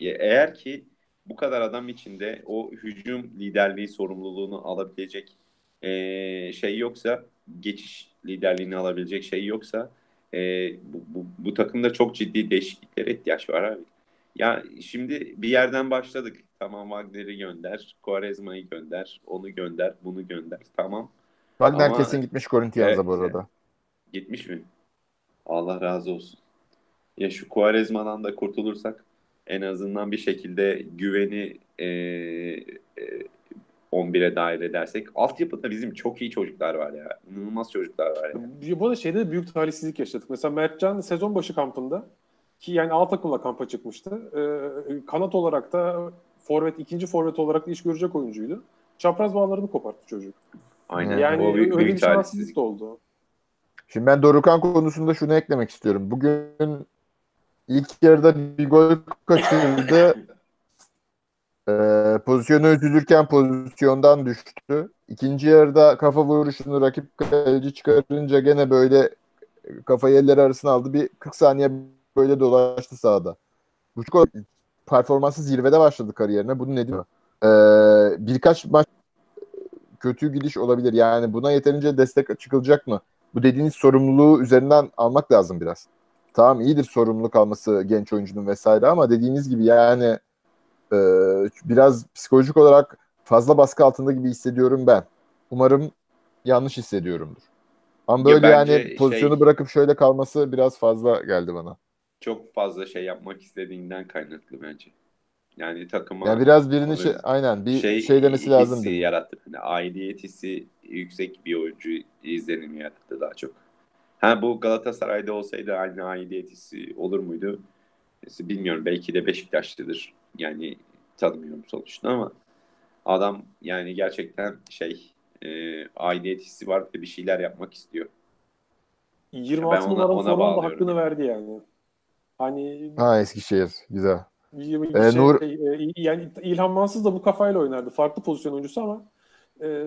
Eğer ki bu kadar adam içinde o hücum liderliği sorumluluğunu alabilecek e, şey yoksa geçiş liderliğini alabilecek şey yoksa e, bu, bu, bu takımda çok ciddi değişikliklere ihtiyaç var abi. Ya şimdi bir yerden başladık. Tamam Wagner'i gönder, Quaresma'yı gönder, onu gönder, bunu gönder. Tamam. Wagner Ama- kesin gitmiş Corinthians'a bu Evet, arada. Gitmiş mi? Allah razı olsun. ya şu Quaresma'dan da kurtulursak en azından bir şekilde güveni e, e, 11'e dair edersek altyapıda bizim çok iyi çocuklar var ya. İnanılmaz çocuklar var ya. Bu arada şeyde de büyük talihsizlik yaşadık. Mesela Mertcan sezon başı kampında ki yani A takımla kampa çıkmıştı. Ee, kanat olarak da forvet, ikinci forvet olarak da iş görecek oyuncuydu. Çapraz bağlarını koparttı çocuk. Aynen. Yani o büyük, öyle büyük bir şanssızlık talihsizlik. da oldu. Şimdi ben Dorukan konusunda şunu eklemek istiyorum. Bugün ilk yarıda bir gol kaçırdı. Ee, pozisyonu üzülürken pozisyondan düştü. İkinci yarıda kafa vuruşunu rakip kaleci çıkarınca gene böyle kafayı elleri arasına aldı. Bir 40 saniye böyle dolaştı sahada. Bu çok performansı zirvede başladı kariyerine. Bunun ne diyor? Ee, birkaç maç kötü gidiş olabilir. Yani buna yeterince destek çıkılacak mı? Bu dediğiniz sorumluluğu üzerinden almak lazım biraz. Tamam iyidir sorumluluk alması genç oyuncunun vesaire ama dediğiniz gibi yani e, biraz psikolojik olarak fazla baskı altında gibi hissediyorum ben. Umarım yanlış hissediyorumdur. Ama böyle bence yani pozisyonu şey- bırakıp şöyle kalması biraz fazla geldi bana. Çok fazla şey yapmak istediğinden kaynaklı bence. Yani takıma Yani biraz birini şey, aynen bir şey, demesi lazım. hissi yarattı. Yani aidiyet hissi yüksek bir oyuncu izlenimi yarattı daha çok. Ha bu Galatasaray'da olsaydı aynı aidiyet hissi olur muydu? Bilmiyorum. Belki de Beşiktaşlıdır. Yani tanımıyorum sonuçta ama adam yani gerçekten şey e, aidiyet hissi var ve bir şeyler yapmak istiyor. 26 Ben ona- numaralı ona formanın da hakkını verdi yani. Hani Ha Eskişehir güzel. Ee, şey, Nur- e, yani İlhan Mansız da bu kafayla oynardı. Farklı pozisyon oyuncusu ama e,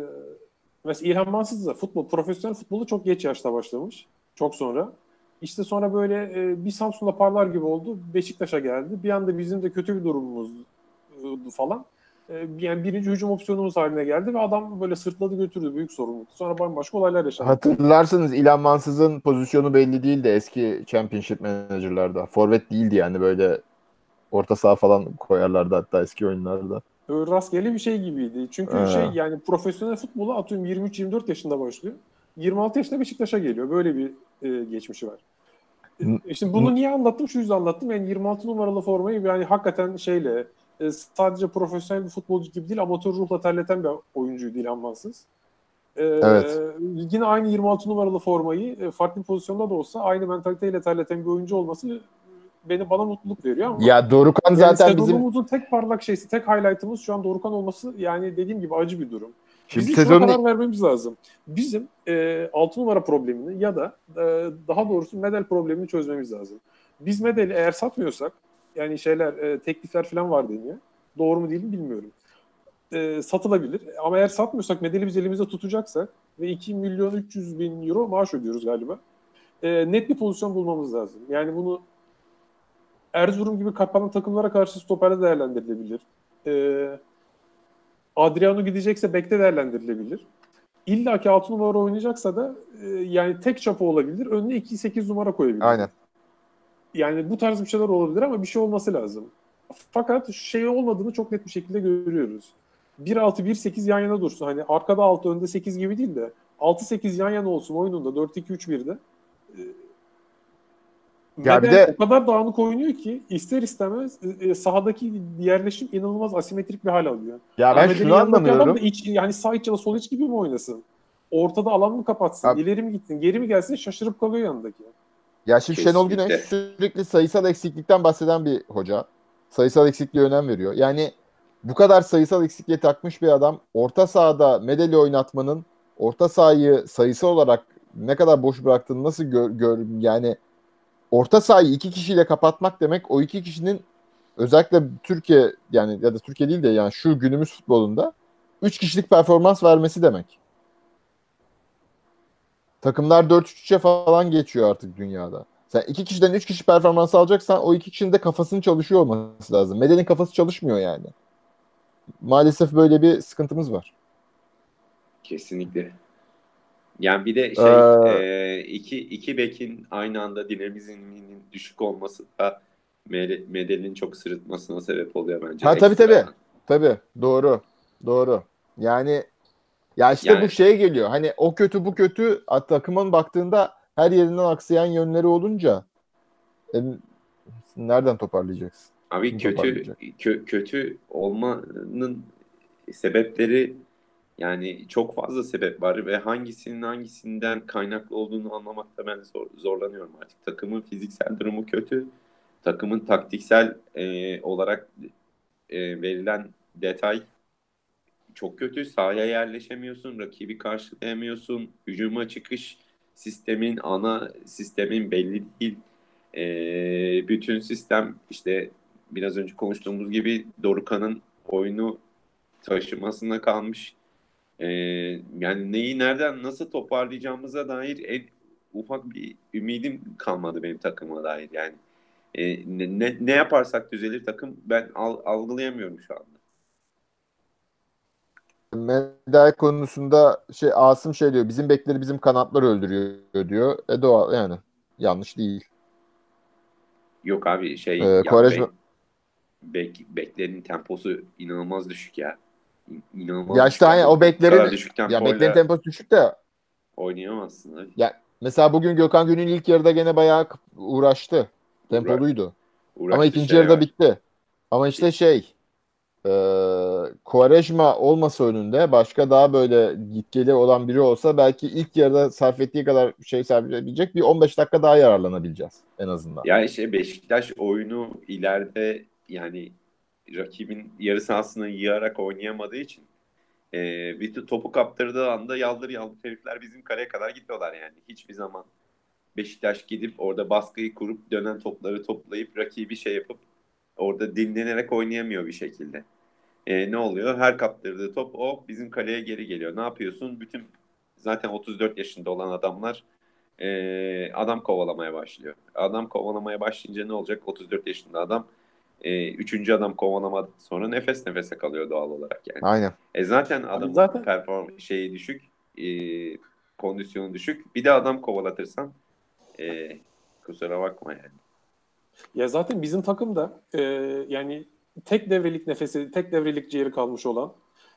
mesela İlhan Mansız da futbol, profesyonel futbolu çok geç yaşta başlamış. Çok sonra. İşte sonra böyle e, bir Samsun'da parlar gibi oldu. Beşiktaş'a geldi. Bir anda bizim de kötü bir durumumuz e, falan. E, yani birinci hücum opsiyonumuz haline geldi ve adam böyle sırtladı götürdü. Büyük sorumluluk. Sonra bambaşka olaylar yaşandı. Hatırlarsınız İlhan Mansız'ın pozisyonu belli değildi eski Championship Manager'larda. Forvet değildi yani böyle orta saha falan koyarlardı hatta eski oyunlarda. Rastgele bir şey gibiydi. Çünkü Ee. şey yani profesyonel futbola atıyorum 23-24 yaşında başlıyor. 26 yaşında Beşiktaş'a geliyor. Böyle bir e, geçmişi var. E, Şimdi bunu niye anlattım? Şu yüzden anlattım. Yani 26 numaralı formayı yani hakikaten şeyle e, sadece profesyonel bir futbolcu gibi değil amatör ruhla terleten bir oyuncuydu İlhan Mansız. E, Evet. Yine aynı 26 numaralı formayı e, farklı bir pozisyonda da olsa aynı mentaliteyle terleten bir oyuncu olması beni bana mutluluk veriyor ama Ya Dorukan yani zaten bizim tek parlak şeysi, tek highlight'ımız şu an Dorukhan olması yani dediğim gibi acı bir durum. Şimdi Bizim sezonun karar vermemiz lazım. Bizim e, 6 numara problemini ya da e, daha doğrusu Medel problemini çözmemiz lazım. Biz Medel'i eğer satmıyorsak yani şeyler e, teklifler falan var deniyor. Doğru mu değil mi bilmiyorum. E, satılabilir. Ama eğer satmıyorsak Medel'i biz elimizde tutacaksak ve 2 milyon 300 bin euro maaş ödüyoruz galiba. E, net bir pozisyon bulmamız lazım. Yani bunu Erzurum gibi kapanan takımlara karşı stoperde değerlendirilebilir. Ee, Adriano gidecekse bekte değerlendirilebilir. İlla ki 6 numara oynayacaksa da e, yani tek çapa olabilir. Önüne 2-8 numara koyabilir. aynen. Yani bu tarz bir şeyler olabilir ama bir şey olması lazım. Fakat şey olmadığını çok net bir şekilde görüyoruz. 1-6-1-8 yan yana dursun. Hani arkada 6 önde 8 gibi değil de 6-8 yan yana olsun oyununda 4-2-3-1'de. Ee, Ya ve bir de o kadar dağınık oynuyor ki ister istemez e, e, sahadaki yerleşim inanılmaz asimetrik bir hal alıyor. Ya ben Ahmet'in şunu yanındaki adam anlamıyorum. da iç, yani sağ iç ya da sol iç gibi mi oynasın? Ortada alan mı kapatsın? Abi- ileri mi gittin? Geri mi gelsin? Şaşırıp kalıyor yanındaki. Ya şimdi Şenol Kesinlikle. Güneş sürekli sayısal eksiklikten bahseden bir hoca. Sayısal eksikliğe önem veriyor. Yani bu kadar sayısal eksikliğe takmış bir adam orta sahada Medeli oynatmanın orta sahayı sayısal olarak ne kadar boş bıraktığını nasıl gör, gör yani orta sahayı iki kişiyle kapatmak demek o iki kişinin özellikle Türkiye yani ya da Türkiye değil de yani şu günümüz futbolunda üç kişilik performans vermesi demek. Takımlar 4-3-3'e falan geçiyor artık dünyada. Sen iki kişiden üç kişi performans alacaksan o iki kişinin de kafasının çalışıyor olması lazım. Medel'in kafası çalışmıyor yani. Maalesef böyle bir sıkıntımız var. Kesinlikle. Yani bir de şey Ee, e, iki, iki bekin aynı anda dinamizminin düşük olması da Mede- Medel'in çok sırıtmasına sebep oluyor bence. Ha, tabii, tabii. Tabii doğru. Doğru. Yani ya işte Yani- bu şeye geliyor. Hani o kötü bu kötü takımın baktığında her yerinden aksayan yönleri olunca e, Nereden toparlayacaksın? Abi Kim kötü kö- kötü olmanın sebepleri yani çok fazla sebep var ve hangisinin hangisinden kaynaklı olduğunu anlamakta ben zor, zorlanıyorum artık. Takımın fiziksel durumu kötü. Takımın taktiksel e, olarak e, verilen detay çok kötü. Sahaya yerleşemiyorsun, rakibi karşılayamıyorsun. Hücuma çıkış sistemin, ana sistemin belli değil. E, bütün sistem işte biraz önce konuştuğumuz gibi Dorukan'ın oyunu taşımasına kalmış. E, yani neyi nereden nasıl toparlayacağımıza dair en ufak bir ümidim kalmadı benim takıma dair yani. E, ne, ne, yaparsak düzelir takım ben al, algılayamıyorum şu anda. Medal konusunda şey Asım şey diyor. Bizim bekleri bizim kanatlar öldürüyor diyor. E doğal yani. Yanlış değil. Yok abi şey Ee, Quaresma- bek, bek- beklerin temposu inanılmaz düşük ya. İn- İnanılmaz Ya işte hani o beklerin ya beklerin temposu düşük de oynayamazsın abi. ya mesela bugün Gökhan Gün'ün ilk yarıda gene bayağı uğraştı. Tempoluydu. Uğraştığı Ama ikinci şey yarıda var. bitti. Ama işte şey e, Quaresma olmasa önünde başka daha böyle gitgeli olan biri olsa belki ilk yarıda sarf ettiği kadar şey sarf edebilecek bir 15 dakika daha yararlanabileceğiz en azından. Ya işte Beşiktaş oyunu ileride yani rakibin yarı sahasını yığarak oynayamadığı için e, bir topu kaptırdığı anda yaldır yaldır herifler bizim kaleye kadar gidiyorlar yani. Hiçbir zaman Beşiktaş gidip orada baskıyı kurup dönen topları toplayıp rakibi şey yapıp orada dinlenerek oynayamıyor bir şekilde. E, ne oluyor? Her kaptırdığı top o bizim kaleye geri geliyor. Ne yapıyorsun? Bütün zaten 34 yaşında olan adamlar e, adam kovalamaya başlıyor. Adam kovalamaya başlayınca ne olacak? 34 yaşında adam e, üçüncü adam kovalamadık sonra nefes nefese kalıyor doğal olarak yani. Aynen. E zaten adamın zaten- perform şeyi düşük, e, kondisyonu düşük. Bir de adam kovalatırsan e, kusura bakma yani. Ya zaten bizim takımda e, yani tek devrelik nefesi, tek devrelik ciğeri kalmış olan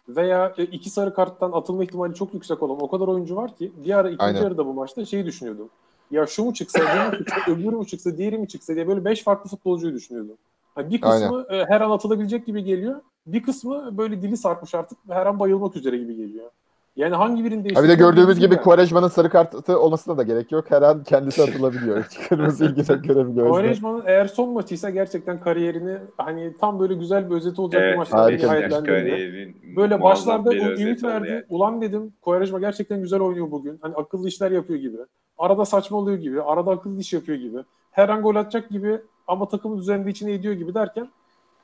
veya e, iki sarı karttan atılma ihtimali çok yüksek olan o kadar oyuncu var ki bir ara ikinci Aynen. yarıda bu maçta şeyi düşünüyordum. Ya şu mu çıksa, bu mu çıksa, öbürü mü çıksa, diğeri mi çıksa diye böyle beş farklı futbolcuyu düşünüyordum. Hani bir kısmı e, her an atılabilecek gibi geliyor. Bir kısmı böyle dili sarkmış artık her an bayılmak üzere gibi geliyor. Yani hangi birinde Ha bir de gördüğümüz gibi yani. Quaresma'nın sarı kartı olmasına da gerek yok. Her an kendisi atılabiliyor. Kırmızı ilgi görebiliyor. Quaresma'nın eğer son maçıysa gerçekten kariyerini hani tam böyle güzel bir özeti olacak bir Evet, maçta harika. Beşiktaş nihayetlendirdi. Böyle başlarda bir o ümit verdi. yani. Ulan dedim Quaresma gerçekten güzel oynuyor bugün. Hani akıllı işler yapıyor gibi. Arada saçmalıyor gibi. Arada akıllı iş yapıyor gibi. Her an gol atacak gibi ama takımı düzenli içine ediyor gibi derken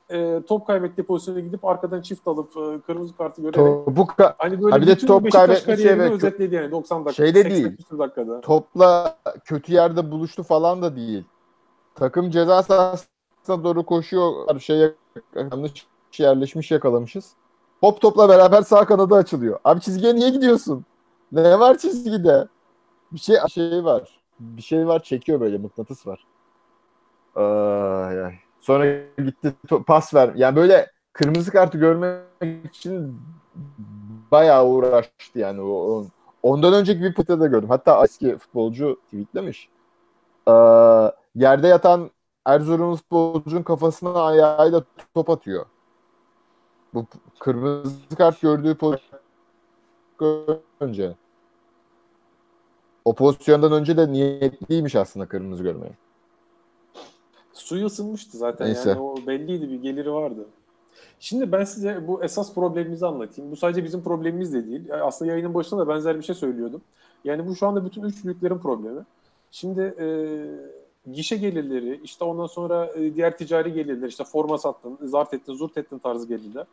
e, top kaybettiği pozisyona gidip arkadan çift alıp e, kırmızı kartı görerek Topu ka- hani böyle Ha bir de top kariyerini evet. özetledi yani 90 dakika. Şeyde 80 değil. dakikada. topla kötü yerde buluştu falan da değil. Takım ceza sahasına doğru koşuyor. Şeye yanlış yerleşmiş yakalamışız. Hop topla beraber sağ kanadı açılıyor. Abi çizgiye niye gidiyorsun? Ne var çizgide? Bir şey şey var. Bir şey var çekiyor böyle mıknatıs var. Ay, ay. Sonra gitti pas ver. Yani böyle kırmızı kartı görmek için bayağı uğraştı yani o, Ondan önceki bir pıtı da gördüm. Hatta eski futbolcu tweetlemiş. Ee, yerde yatan Erzurumlu futbolcunun kafasına ayağıyla top atıyor. Bu kırmızı kart gördüğü pozisyon önce. O pozisyondan önce de niyetliymiş aslında kırmızı görmeye. Suyu ısınmıştı zaten Neyse. yani o belliydi bir geliri vardı. Şimdi ben size bu esas problemimizi anlatayım. Bu sadece bizim problemimiz de değil. Aslında yayının başında da benzer bir şey söylüyordum. Yani bu şu anda bütün üç büyüklerin problemi. Şimdi e, gişe gelirleri, işte ondan sonra e, diğer ticari gelirler, işte forma sattın, zart ettin, zurt ettin tarzı gelirler.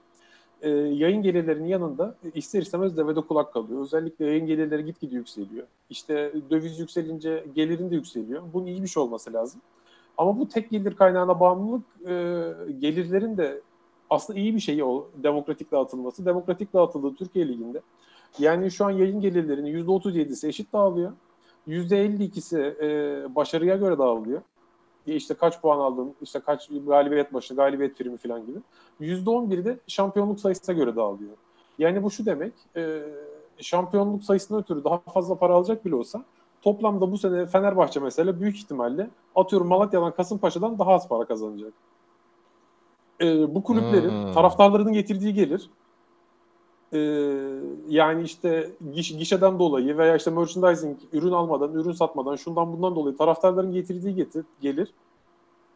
E, yayın gelirlerinin yanında e, ister istemez devede kulak kalıyor. Özellikle yayın gelirleri gitgide yükseliyor. İşte döviz yükselince gelirin de yükseliyor. Bunun iyi bir şey olması lazım. Ama bu tek gelir kaynağına bağımlılık e, gelirlerin de aslında iyi bir şey o demokratik dağıtılması. Demokratik dağıtıldığı Türkiye Ligi'nde. Yani şu an yayın gelirlerinin %37'si eşit dağılıyor. %52'si e, başarıya göre dağılıyor. E işte kaç puan aldın, işte kaç galibiyet maçı, galibiyet primi falan gibi. %11'i de şampiyonluk sayısına göre dağılıyor. Yani bu şu demek, e, şampiyonluk sayısına ötürü daha fazla para alacak bile olsa toplamda bu sene Fenerbahçe mesela büyük ihtimalle atıyorum Malatya'dan Kasımpaşa'dan daha az para kazanacak. Ee, bu kulüplerin Hmm. taraftarlarının getirdiği gelir ee, yani işte giş, gişeden dolayı veya işte merchandising ürün almadan, ürün satmadan şundan bundan dolayı taraftarların getirdiği getir, gelir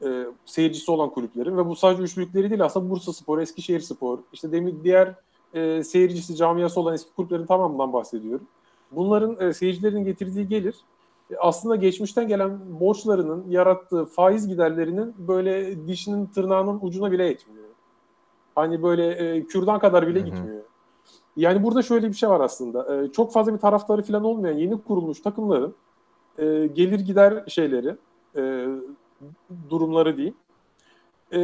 e, seyircisi olan kulüplerin ve bu sadece üç büyükleri değil aslında Bursa Spor, Eskişehir Spor, işte demin diğer e, seyircisi camiası olan eski kulüplerin tamamından bahsediyorum. Bunların e, seyircilerin getirdiği gelir e, aslında geçmişten gelen borçlarının yarattığı faiz giderlerinin böyle dişinin tırnağının ucuna bile yetmiyor. Hani böyle e, kürdan kadar bile Hı hı. gitmiyor. Yani burada şöyle bir şey var aslında. E, çok fazla bir taraftarı falan olmayan yeni kurulmuş takımların e, gelir gider şeyleri, e, durumları diyeyim. E,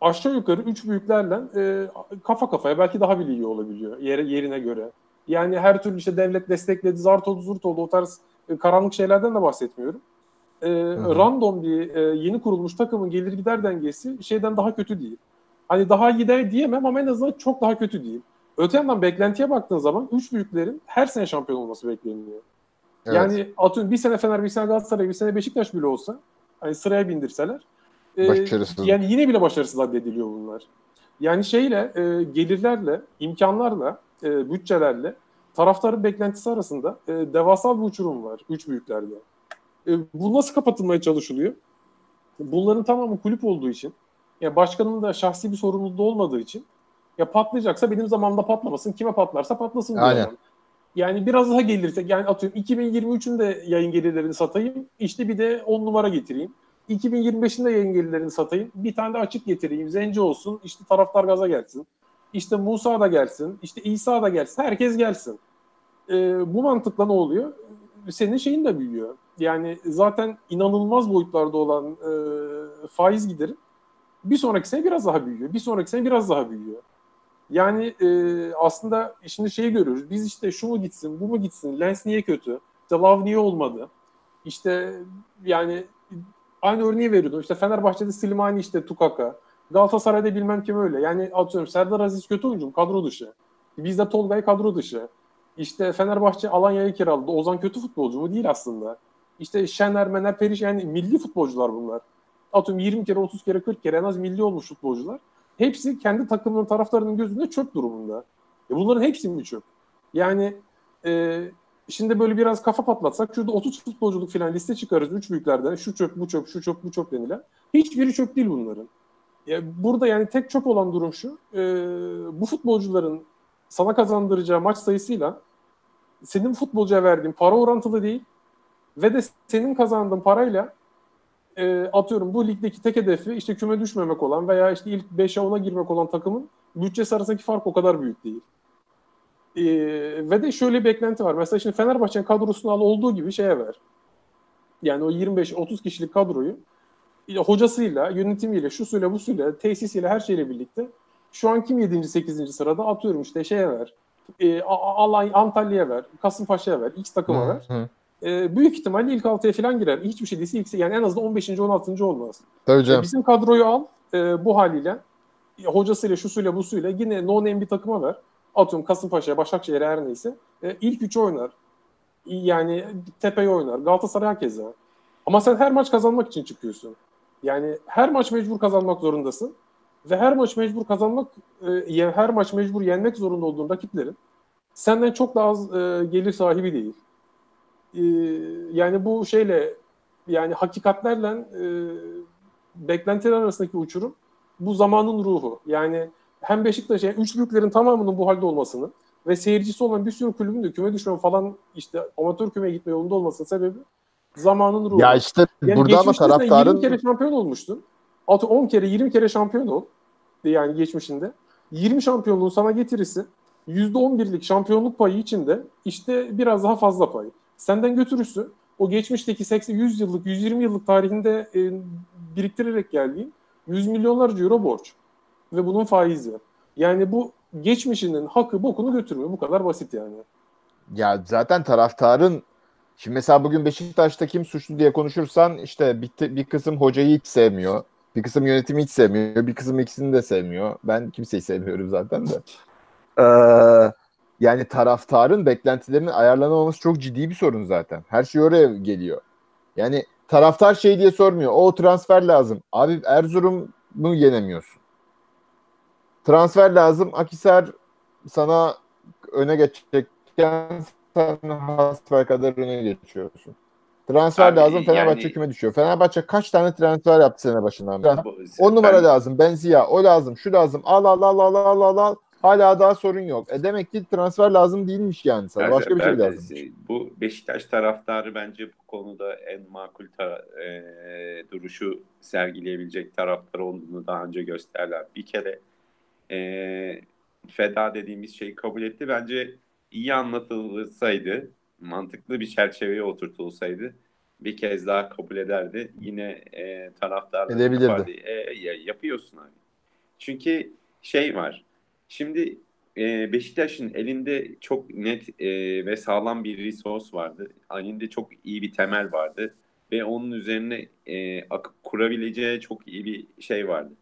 aşağı yukarı üç büyüklerle e, kafa kafaya belki daha bile iyi olabiliyor yere, yerine göre. Yani her türlü işte devlet destekledi, zart oldu, zurt oldu o tarz e, karanlık şeylerden de bahsetmiyorum. E, hı. random bir e, yeni kurulmuş takımın gelir gider dengesi şeyden daha kötü değil. Hani daha iyi de diyemem ama en azından çok daha kötü değil. Öte yandan beklentiye baktığın zaman üç büyüklerin her sene şampiyon olması bekleniyor. Evet. Yani atıyorum bir sene Fener, bir sene Galatasaray, bir sene Beşiktaş bile olsa hani sıraya bindirseler e, yani yine bile başarısız addediliyor bunlar. Yani şeyle e, gelirlerle, imkanlarla, e, bütçelerle taraftarın beklentisi arasında e, devasal bir uçurum var üç büyüklerde. E, bu nasıl kapatılmaya çalışılıyor? Bunların tamamı kulüp olduğu için, ya başkanın da şahsi bir sorumluluğu olmadığı için ya patlayacaksa benim zamanımda patlamasın, kime patlarsa patlasın Aynen. Yani biraz daha gelirse yani atıyorum 2023'ün de yayın gelirlerini satayım. işte bir de 10 numara getireyim. 2025'in de yayın gelirlerini satayım. Bir tane de açık getireyim. Zenci olsun. işte taraftar gaza gelsin. İşte Musa da gelsin. işte İsa da gelsin. Herkes gelsin. Ee, bu mantıkla ne oluyor? Senin şeyin de büyüyor. Yani zaten inanılmaz boyutlarda olan e, faiz gideri bir sonraki sene biraz daha büyüyor. Bir sonraki sene biraz daha büyüyor. Yani e, aslında şimdi şeyi görüyoruz. Biz işte şu mu gitsin, bu mu gitsin, Lens niye kötü, işte Love niye olmadı? İşte yani aynı örneği veriyordum. İşte Fenerbahçe'de Slimani işte Tukaka. Galatasaray'da bilmem kim öyle. Yani atıyorum Serdar Aziz kötü oyuncu? Kadro dışı. Bizde Tolgay kadro dışı. İşte Fenerbahçe Alanya'ya kiraladı. Ozan kötü futbolcu mu? Değil aslında. İşte Şener, Mener, Periş yani milli futbolcular bunlar. Atıyorum 20 kere, 30 kere, 40 kere en az milli olmuş futbolcular. Hepsi kendi takımının taraftarının gözünde çöp durumunda. E bunların hepsi mi çöp? Yani e, şimdi böyle biraz kafa patlatsak şurada 30 futbolculuk falan liste çıkarız. Üç büyüklerden şu çöp, bu çöp, şu çöp, bu çöp denilen. Hiçbiri çöp değil bunların. Ya burada yani tek çöp olan durum şu. e, bu futbolcuların sana kazandıracağı maç sayısıyla senin futbolcuya verdiğin para orantılı değil ve de senin kazandığın parayla e, atıyorum bu ligdeki tek hedefi işte küme düşmemek olan veya işte ilk 5'e 10'a girmek olan takımın bütçesi arasındaki fark o kadar büyük değil. E, ve de şöyle bir beklenti var. Mesela şimdi Fenerbahçe'nin kadrosunu al olduğu gibi şeye ver. Yani o 25-30 kişilik kadroyu hocasıyla, yönetimiyle, şu suyla, bu suyla, tesisiyle, her şeyle birlikte şu an kim 7. 8. sırada atıyorum işte şeye ver. E, A- Alay, Antalya'ya ver, Kasımpaşa'ya ver, X takıma ver. Hı. E, büyük ihtimalle ilk 6'ya falan girer. Hiçbir şey değilse ilk, yani en azından 15. 16. olmaz. Tabii E, canım. bizim kadroyu al e, bu haliyle e, hocasıyla, şu suyla, bu suyla yine no name bir takıma ver. Atıyorum Kasımpaşa'ya, Başakşehir'e her neyse. E, ilk 3 oynar. Yani Tepe'yi oynar. Galatasaray herkese. Ama sen her maç kazanmak için çıkıyorsun. Yani her maç mecbur kazanmak zorundasın. Ve her maç mecbur kazanmak, e, her maç mecbur yenmek zorunda olduğun rakiplerin senden çok daha az e, gelir sahibi değil. E, yani bu şeyle yani hakikatlerle e, beklentiler arasındaki uçurum bu zamanın ruhu. Yani hem Beşiktaş yani üç büyüklerin tamamının bu halde olmasını ve seyircisi olan bir sürü kulübün de küme düşme falan işte amatör kümeye gitme yolunda olmasının sebebi zamanın ruhu. Ya işte Yani burada ama sen 20 taraftarın kere şampiyon olmuştun. Atı 10 kere 20 kere şampiyon ol. Yani geçmişinde. 20 şampiyonluğun sana getirisi %11'lik şampiyonluk payı içinde işte biraz daha fazla pay. Senden götürüsü o geçmişteki 80 100 yıllık 120 yıllık tarihinde e, biriktirerek geldiğin 100 milyonlarca euro borç ve bunun faizi. Yani bu geçmişinin hakkı bokunu götürmüyor. Bu kadar basit yani. ya zaten taraftarın şimdi mesela bugün Beşiktaş'ta kim suçlu diye konuşursan işte bir, bir kısım hocayı hiç sevmiyor. Bir kısım yönetimi hiç sevmiyor. Bir kısım ikisini de sevmiyor. Ben kimseyi sevmiyorum zaten de. Ee, yani taraftarın beklentilerinin ayarlanamaması çok ciddi bir sorun zaten. Her şey oraya geliyor. Yani taraftar şey diye sormuyor. O transfer lazım. Abi Erzurum'u yenemiyorsun. Transfer lazım. Akisar sana öne geçecekken sen hasbel kadar öne geçiyorsun. Transfer Abi, lazım. Fenerbahçe yani- küme düşüyor. Fenerbahçe kaç tane transfer yaptı sene başından beri? 10 numara ben- lazım. Benzia. O lazım. Şu lazım. Al al al al al al al. Hala daha sorun yok. E demek ki transfer lazım değilmiş yani sana. Ben- Başka bir şey ben- lazım. Bu Beşiktaş taraftarı bence bu konuda en makul tara- e, duruşu sergileyebilecek taraftar olduğunu daha önce gösterdiler. Bir kere e, feda dediğimiz şeyi kabul etti. Bence iyi anlatılsaydı, mantıklı bir çerçeveye oturtulsaydı bir kez daha kabul ederdi. Yine e, taraftarlar Edebilirdi. yapardı. E, ya- yapıyorsun abi. Çünkü şey var. Şimdi e, Beşiktaş'ın elinde çok net e, ve sağlam bir resource vardı. Elinde çok iyi bir temel vardı. Ve onun üzerine e, akıp kurabileceği çok iyi bir şey vardı.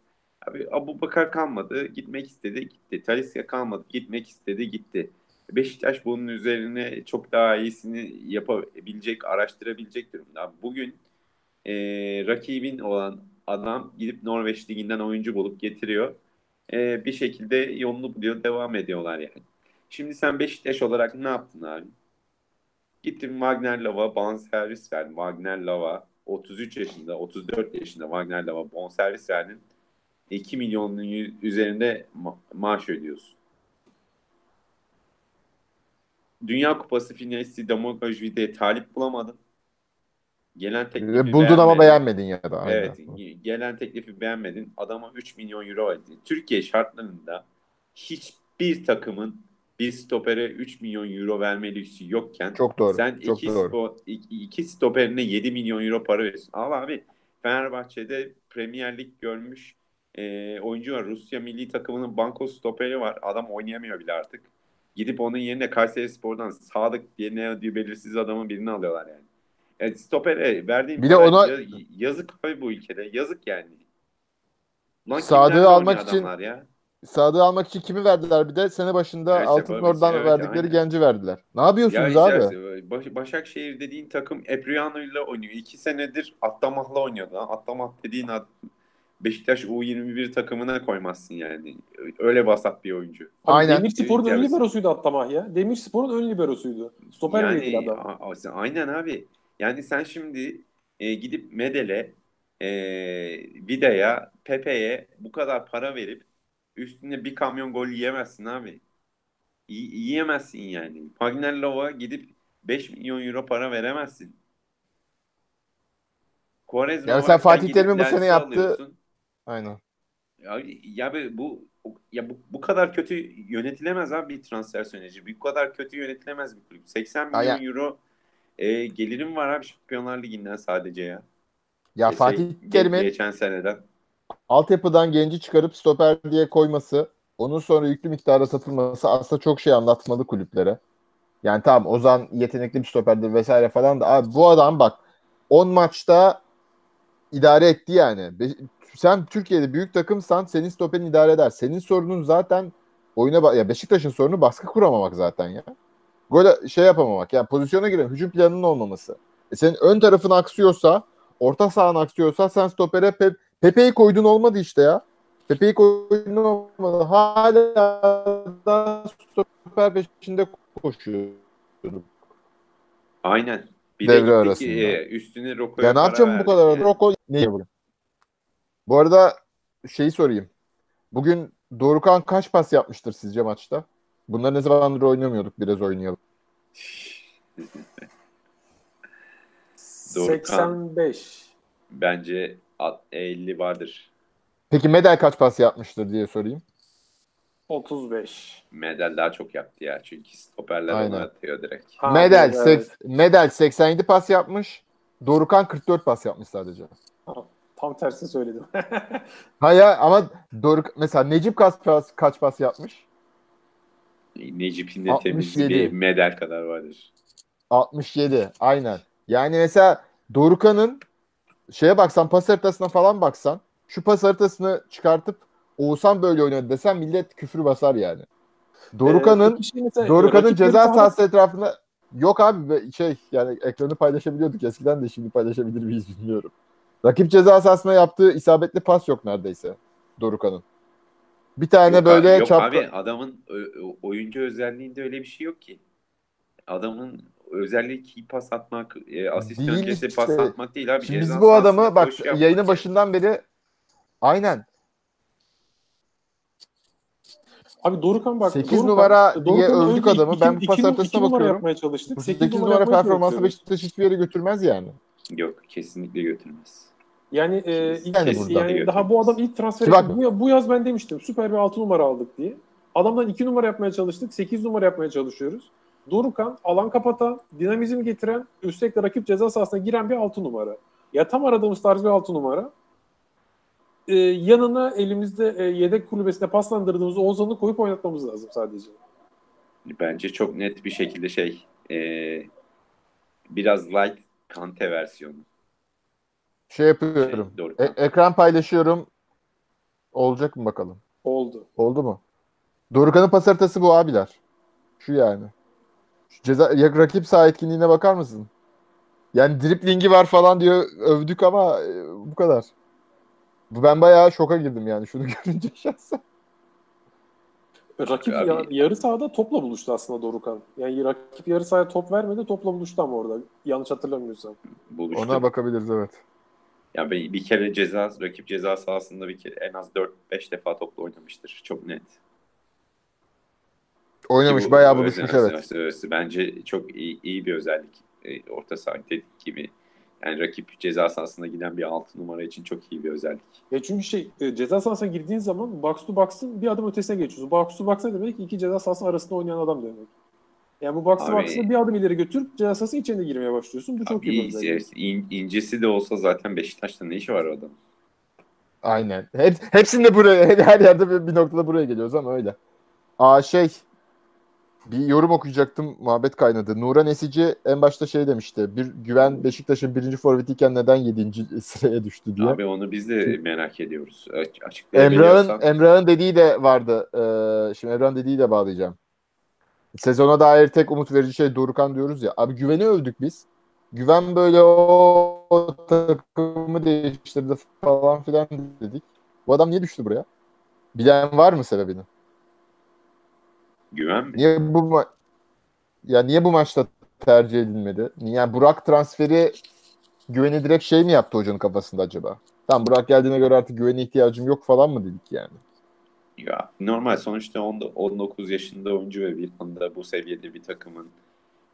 Abi Abu Bakar kalmadı, gitmek istedi, gitti. Talisca kalmadı, gitmek istedi, gitti. Beşiktaş bunun üzerine çok daha iyisini yapabilecek, araştırabilecek durumda. Bugün e, rakibin olan adam gidip Norveç liginden oyuncu bulup getiriyor. E, bir şekilde yolunu buluyor, devam ediyorlar yani. Şimdi sen Beşiktaş olarak ne yaptın abi? Gittin Wagner Lava bonservis verdin. Wagner Lava 33 yaşında, 34 yaşında Wagner Lava bonservis verdin. 2 milyonun üzerinde ma- maaş ödüyorsun. Dünya Kupası finalisti Damogajvi'de talip bulamadın. Gelen teklifi Buldun ama beğenmedin. ya da. aynen. Evet, gelen teklifi beğenmedin. Adama 3 milyon euro verdin. Türkiye şartlarında hiçbir takımın bir stopere 3 milyon euro verme lüksü yokken Çok doğru. sen çok iki, doğru. spo- iki, iki stoperine 7 milyon euro para veriyorsun. Al abi Fenerbahçe'de Premier Lig görmüş e, oyuncu var. Rusya milli takımının banko stoperi var. Adam oynayamıyor bile artık. Gidip onun yerine Kayseri Spor'dan Sadık diye ne ödüğü belirsiz adamın birini alıyorlar yani. Evet, stopere verdiğin Bir de ona- ya- yazık abi bu ülkede. Yazık yani. Lan Sadık'ı almak için- ya? Sadık'ı almak için kimi verdiler bir de sene başında Evet, Altın oradan evet, verdikleri aynen. genci verdiler. Ne Ya yapıyorsunuz işte abi? Baş- Başakşehir dediğin takım Epriano ile oynuyor. İki senedir Attamah'la oynuyordu. Attamah dediğin ad- Beşiktaş U21 takımına koymazsın yani. Öyle vasat bir oyuncu. Aynen. Demirspor'un ön Evet. liberosuydu Attamah ya. Demirspor'un ön liberosuydu. Stoper yani, adam. aynen abi. Yani sen şimdi e, gidip Medel'e, e, Vida'ya, Pepe'ye bu kadar para verip üstüne bir kamyon gol yiyemezsin abi. Y- yiyemezsin yani. Wagner Lova gidip 5 milyon euro para veremezsin. Quaresma sen varken Fatih Terim'in bu sene yaptığı- alıyorsun. Aynen. Ya, ya bu ya bu, bu kadar kötü yönetilemez abi bir transfer süreci. Bu kadar kötü yönetilemez bir kulüp. 80 milyon Ya- euro e, gelirim var abi Şampiyonlar Ligi'nden sadece ya. Ya E, şey, Fatih ge- Terim'in geçen seneden. altyapıdan genci çıkarıp stoper diye koyması, onun sonra yüklü miktarda satılması aslında çok şey anlatmalı kulüplere. Yani tamam Ozan yetenekli bir stoperdir vesaire falan da abi bu adam bak 10 maçta idare etti yani. Be- sen Türkiye'de büyük takımsan senin stoperin idare eder. Senin sorunun zaten oyuna ya Beşiktaş'ın sorunu baskı kuramamak zaten ya. Gol şey yapamamak. Yani pozisyona giren hücum planının olmaması. E senin ön tarafın aksıyorsa, orta sahan aksıyorsa sen stopere Pe- Pepe'yi koydun olmadı işte ya. Pepe'yi koydun olmadı. Hala da stoper peşinde koşuyor. Aynen. Bir Devre de gittik, arasında. e, üstüne Roko'ya Ya ne yapacağım bu kadar? Roko ne yapıyor? Bu arada şeyi sorayım. Bugün Dorukan kaç pas yapmıştır sizce maçta? Bunları ne zamandır oynamıyorduk. Biraz oynayalım. Doğru, 85. Bence at- 50 vardır. Peki Medel kaç pas yapmıştır diye sorayım. 35. Medel daha çok yaptı ya. Çünkü stoperler Aynen. onu atıyor direkt. Ha, Medel, evet. seks- Medel 87 pas yapmış. Dorukan 44 pas yapmış sadece. Tam tersi söyledim. Ha ya ama Doruk mesela Necip kaç pas, kaç pas yapmış? Necip'in de 67. temiz bir medal kadar vardır. 67. Aynen. Yani mesela Dorukan'ın şeye baksan pas haritasına falan baksan şu pas haritasını çıkartıp Oğuzhan böyle oynadı desen millet küfür basar yani. Dorukan'ın Ee, şey mesela, Dorukan'ın ceza sahası etrafında yok abi şey yani ekranı paylaşabiliyorduk eskiden de şimdi paylaşabilir miyiz bilmiyorum. Rakip ceza sahasına yaptığı isabetli pas yok neredeyse Dorukan'ın. Bir tane Yok böyle abi, yok çapka abi adamın oyuncu özelliğinde öyle bir şey yok ki. Adamın özelliği iyi pas atmak, e, asist Değil öncesi pas işte. atmak değil abi. Şimdi Ceza biz bu adamı bak yayının başından beri aynen Abi Dorukan bak. 8 Dorukan- numara diye Dorukan'ın övdük adamı. iki- Ben bu pas haritasına numara bakıyorum. yapmaya çalıştık. bu 8, 8 numara yapmaya performansı. Beşiktaş hiçbir yere götürmez yani. Yok kesinlikle götürmez. Yani e, ilk Yani yani daha bu adam ilk transfer etti. bu, bu yaz ben demiştim süper bir 6 numara aldık diye. Adamdan 2 numara yapmaya çalıştık. 8 numara yapmaya çalışıyoruz. Dorukan alan kapatan, dinamizm getiren, üstelik de rakip ceza sahasına giren bir 6 numara. Ya tam aradığımız tarz bir 6 numara. Ee, yanına elimizde e, yedek kulübesine paslandırdığımız Ozan'ı koyup oynatmamız lazım sadece. Bence çok net bir şekilde şey e, biraz light Kante versiyonu. Şey yapıyorum. Şey, doğru. E- ekran paylaşıyorum. Olacak mı bakalım? Oldu. Oldu mu? Dorukan'ın pas haritası bu abiler. Şu yani. Şu ceza ya, rakip saha etkinliğine bakar mısın? Yani driplingi var falan diyor övdük ama e, bu kadar. Bu ben bayağı şoka girdim yani şunu görünce şahsen. Rakip Abi- ya- yarı sahada topla buluştu aslında Dorukan. Yani rakip yarı sahaya top vermedi, topla buluştu ama orada. Yanlış hatırlamıyorsam. buluştu. Ona bakabiliriz evet. Ya bir, bir kere ceza rakip ceza sahasında bir kere en az 4-5 defa topla oynamıştır. Çok net. Oynamış bu- bayağı bu buluşmuş evet. Bence çok iyi, iyi bir özellik. E, orta saha dedik gibi. Yani rakip ceza sahasına giden bir 6 numara için çok iyi bir özellik. Ya çünkü şey e, ceza sahasına girdiğin zaman box to box'ın bir adım ötesine geçiyorsun. Box to box ne demek? İki ceza sahası arasında oynayan adam demek. Yani bu box to Abi- box'ı bir adım ileri götürüp ceza sahası içine girmeye başlıyorsun. Bu çok iyi bir Abi, özellik. in- incesi de olsa zaten Beşiktaş'ta ne işi var o adam? Aynen. Hep, hepsinde buraya her yerde bir, bir noktada buraya geliyoruz ama öyle. Aa şey bir yorum okuyacaktım muhabbet kaynadı. Nuran Esici en başta şey demişti. Bir güven Beşiktaş'ın birinci forvetiyken neden yedinci sıraya düştü diye. Abi onu biz de merak ediyoruz. Emrah'ın. Emrah'ın dediği de vardı. Ee, şimdi Emrah'ın dediği de bağlayacağım. Sezona dair tek umut verici şey Dorukan diyoruz ya. Abi güveni övdük biz. Güven böyle o, o takımı değiştirdi falan filan dedik. Bu adam niye düştü buraya? Bilen var mı sebebini? Güven mi? Niye bu ma- ya niye bu maçta tercih edilmedi? Yani Burak transferi güveni direkt şey mi yaptı hocanın kafasında acaba? Tamam Burak geldiğine göre artık güvene ihtiyacım yok falan mı dedik yani? Ya normal sonuçta 10 19 yaşında oyuncu ve bir anda bu seviyede bir takımın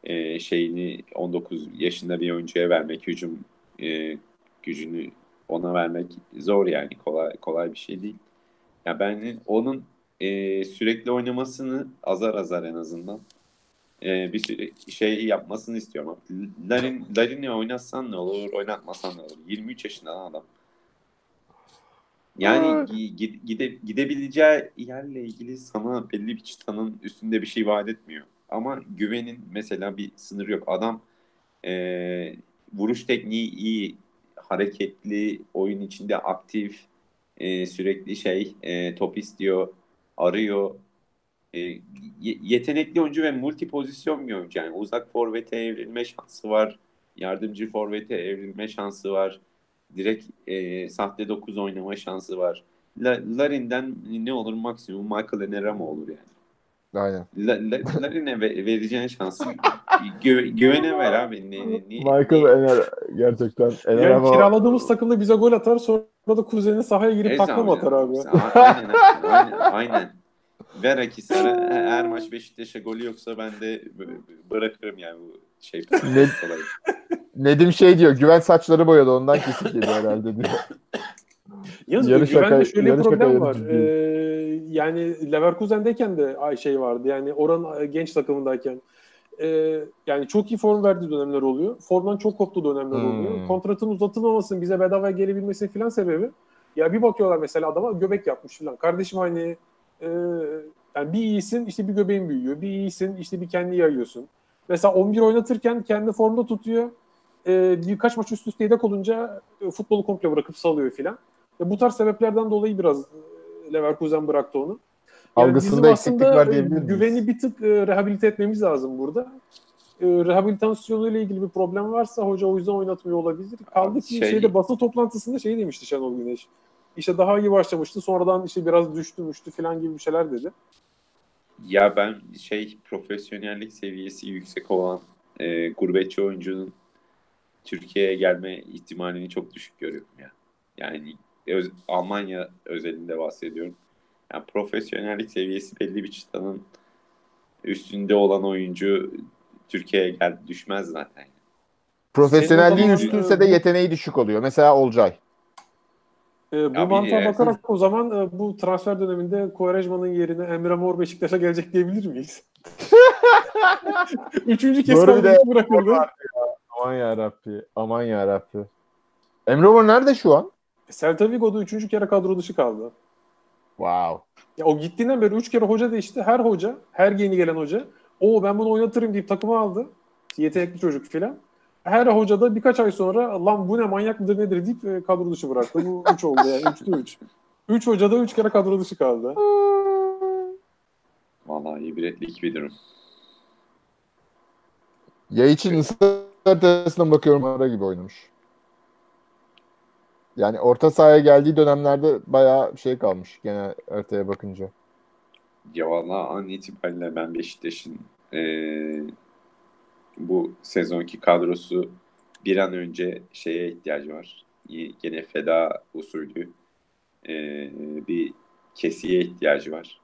e, şeyini 19 yaşında bir oyuncuya vermek, hücum e, gücünü ona vermek zor yani kolay kolay bir şey değil. Ya ben onun e, sürekli oynamasını azar azar en azından e, bir süre şey yapmasını istiyorum. Larin Larin'i oynatsan ne olur, oynatmasan ne olur? 23 yaşında lan adam. Yani gi- gi- gide, gidebileceği yerle ilgili sana belli bir çıtanın üstünde bir şey vaat etmiyor. Ama güvenin mesela bir sınırı yok. Adam e, vuruş tekniği iyi, hareketli, oyun içinde aktif, e, sürekli şey e, top istiyor, arıyor. E, ye- yetenekli oyuncu ve multi pozisyon bir oyuncu. Yani uzak forvete evrilme şansı var, yardımcı forvete evrilme şansı var direkt e, sahte 9 oynama şansı var. La, Larin'den ne olur maksimum Michael Enerama olur yani. Aynen. La, La, Larin'e ve, vereceğin şansı gö, güvene ver abi. Ne, ne, Michael ne- Ener gerçekten Ener Yani ama kiraladığımız takımda bize gol atar sonra da kuzenin sahaya girip Evet takla atar abi? Aynen, aynen, aynen. Ver Akisar'a her maç Beşiktaş'a golü yoksa ben de bırakırım yani bu şey. Ne- olayı. Nedim şey diyor güven saçları boyadı ondan kesik yedi herhalde diyor. Yalnız Yarı Güven'de şöyle bir problem var. Ee, yani Leverkusen'deyken de ay şey vardı. Yani oranın e, genç takımındayken e, yani çok iyi form verdiği dönemler oluyor. Formdan çok koptuğu dönemler Hmm. oluyor. Kontratın uzatılmamasının bize bedavaya gelebilmesi falan sebebi ya bir bakıyorlar mesela adama göbek yapmış falan. Kardeşim hani e, yani bir iyisin işte bir göbeğin büyüyor. Bir iyisin işte bir kendi yayıyorsun. Mesela 11 oynatırken kendi formda tutuyor. E, birkaç maç üst üste yedek olunca e, futbolu komple bırakıp salıyor filan. E, bu tarz sebeplerden dolayı biraz e, Leverkusen bıraktı onu. Algısında bizim eksiklik aslında var e, diyebilir miyiz? Güveni bir tık e, rehabilite etmemiz lazım burada. E, rehabilitasyonuyla ilgili bir problem varsa hoca o yüzden oynatmıyor olabilir. Kaldı ki Şey- şeyde basın toplantısında şey demişti Şenol Güneş. İşte daha iyi başlamıştı. Sonradan işte biraz düştü müştü falan gibi bir şeyler dedi. Ya ben şey profesyonellik seviyesi yüksek olan e, gurbetçi oyuncunun Türkiye'ye gelme ihtimalini çok düşük görüyorum ya. Yani öz- Almanya özelinde bahsediyorum. Yani profesyonellik seviyesi belli bir çıtanın üstünde olan oyuncu Türkiye'ye gel düşmez zaten. Profesyonelliğin zaman, üstünse de e, yeteneği düşük oluyor. Mesela Olcay. E, bu Abi, mantığa e, bakarak o zaman e, bu transfer döneminde Quaresma'nın yerine Emre Mor Beşiktaş'a gelecek diyebilir miyiz? Üçüncü kez bir kadrosu bırakıldı. Aman ya Rabbi. Aman ya Rabbi. Emre Mor nerede şu an? Celta Vigo'da üçüncü kere kadro dışı kaldı. Wow. Ya o gittiğinden beri üç kere hoca değişti. Her hoca, her yeni gelen hoca o ben bunu oynatırım deyip takımı aldı. Yetenekli çocuk filan. Her hoca da birkaç ay sonra lan bu ne manyak mıdır nedir deyip e, kadro dışı bıraktı. Bu üç oldu yani. Üçte üç. Üç hoca da üç kere kadro dışı kaldı. Vallahi ibretlik bir durum. Ya için ısı haritasına bakıyorum ara gibi oynamış. Yani orta sahaya geldiği dönemlerde bayağı şey kalmış gene haritaya bakınca. Ya valla an itibariyle ben Beşiktaş'ın eee, bu sezonki kadrosu bir an önce şeye ihtiyacı var. Gene feda usulü eee, bir kesiye ihtiyacı var.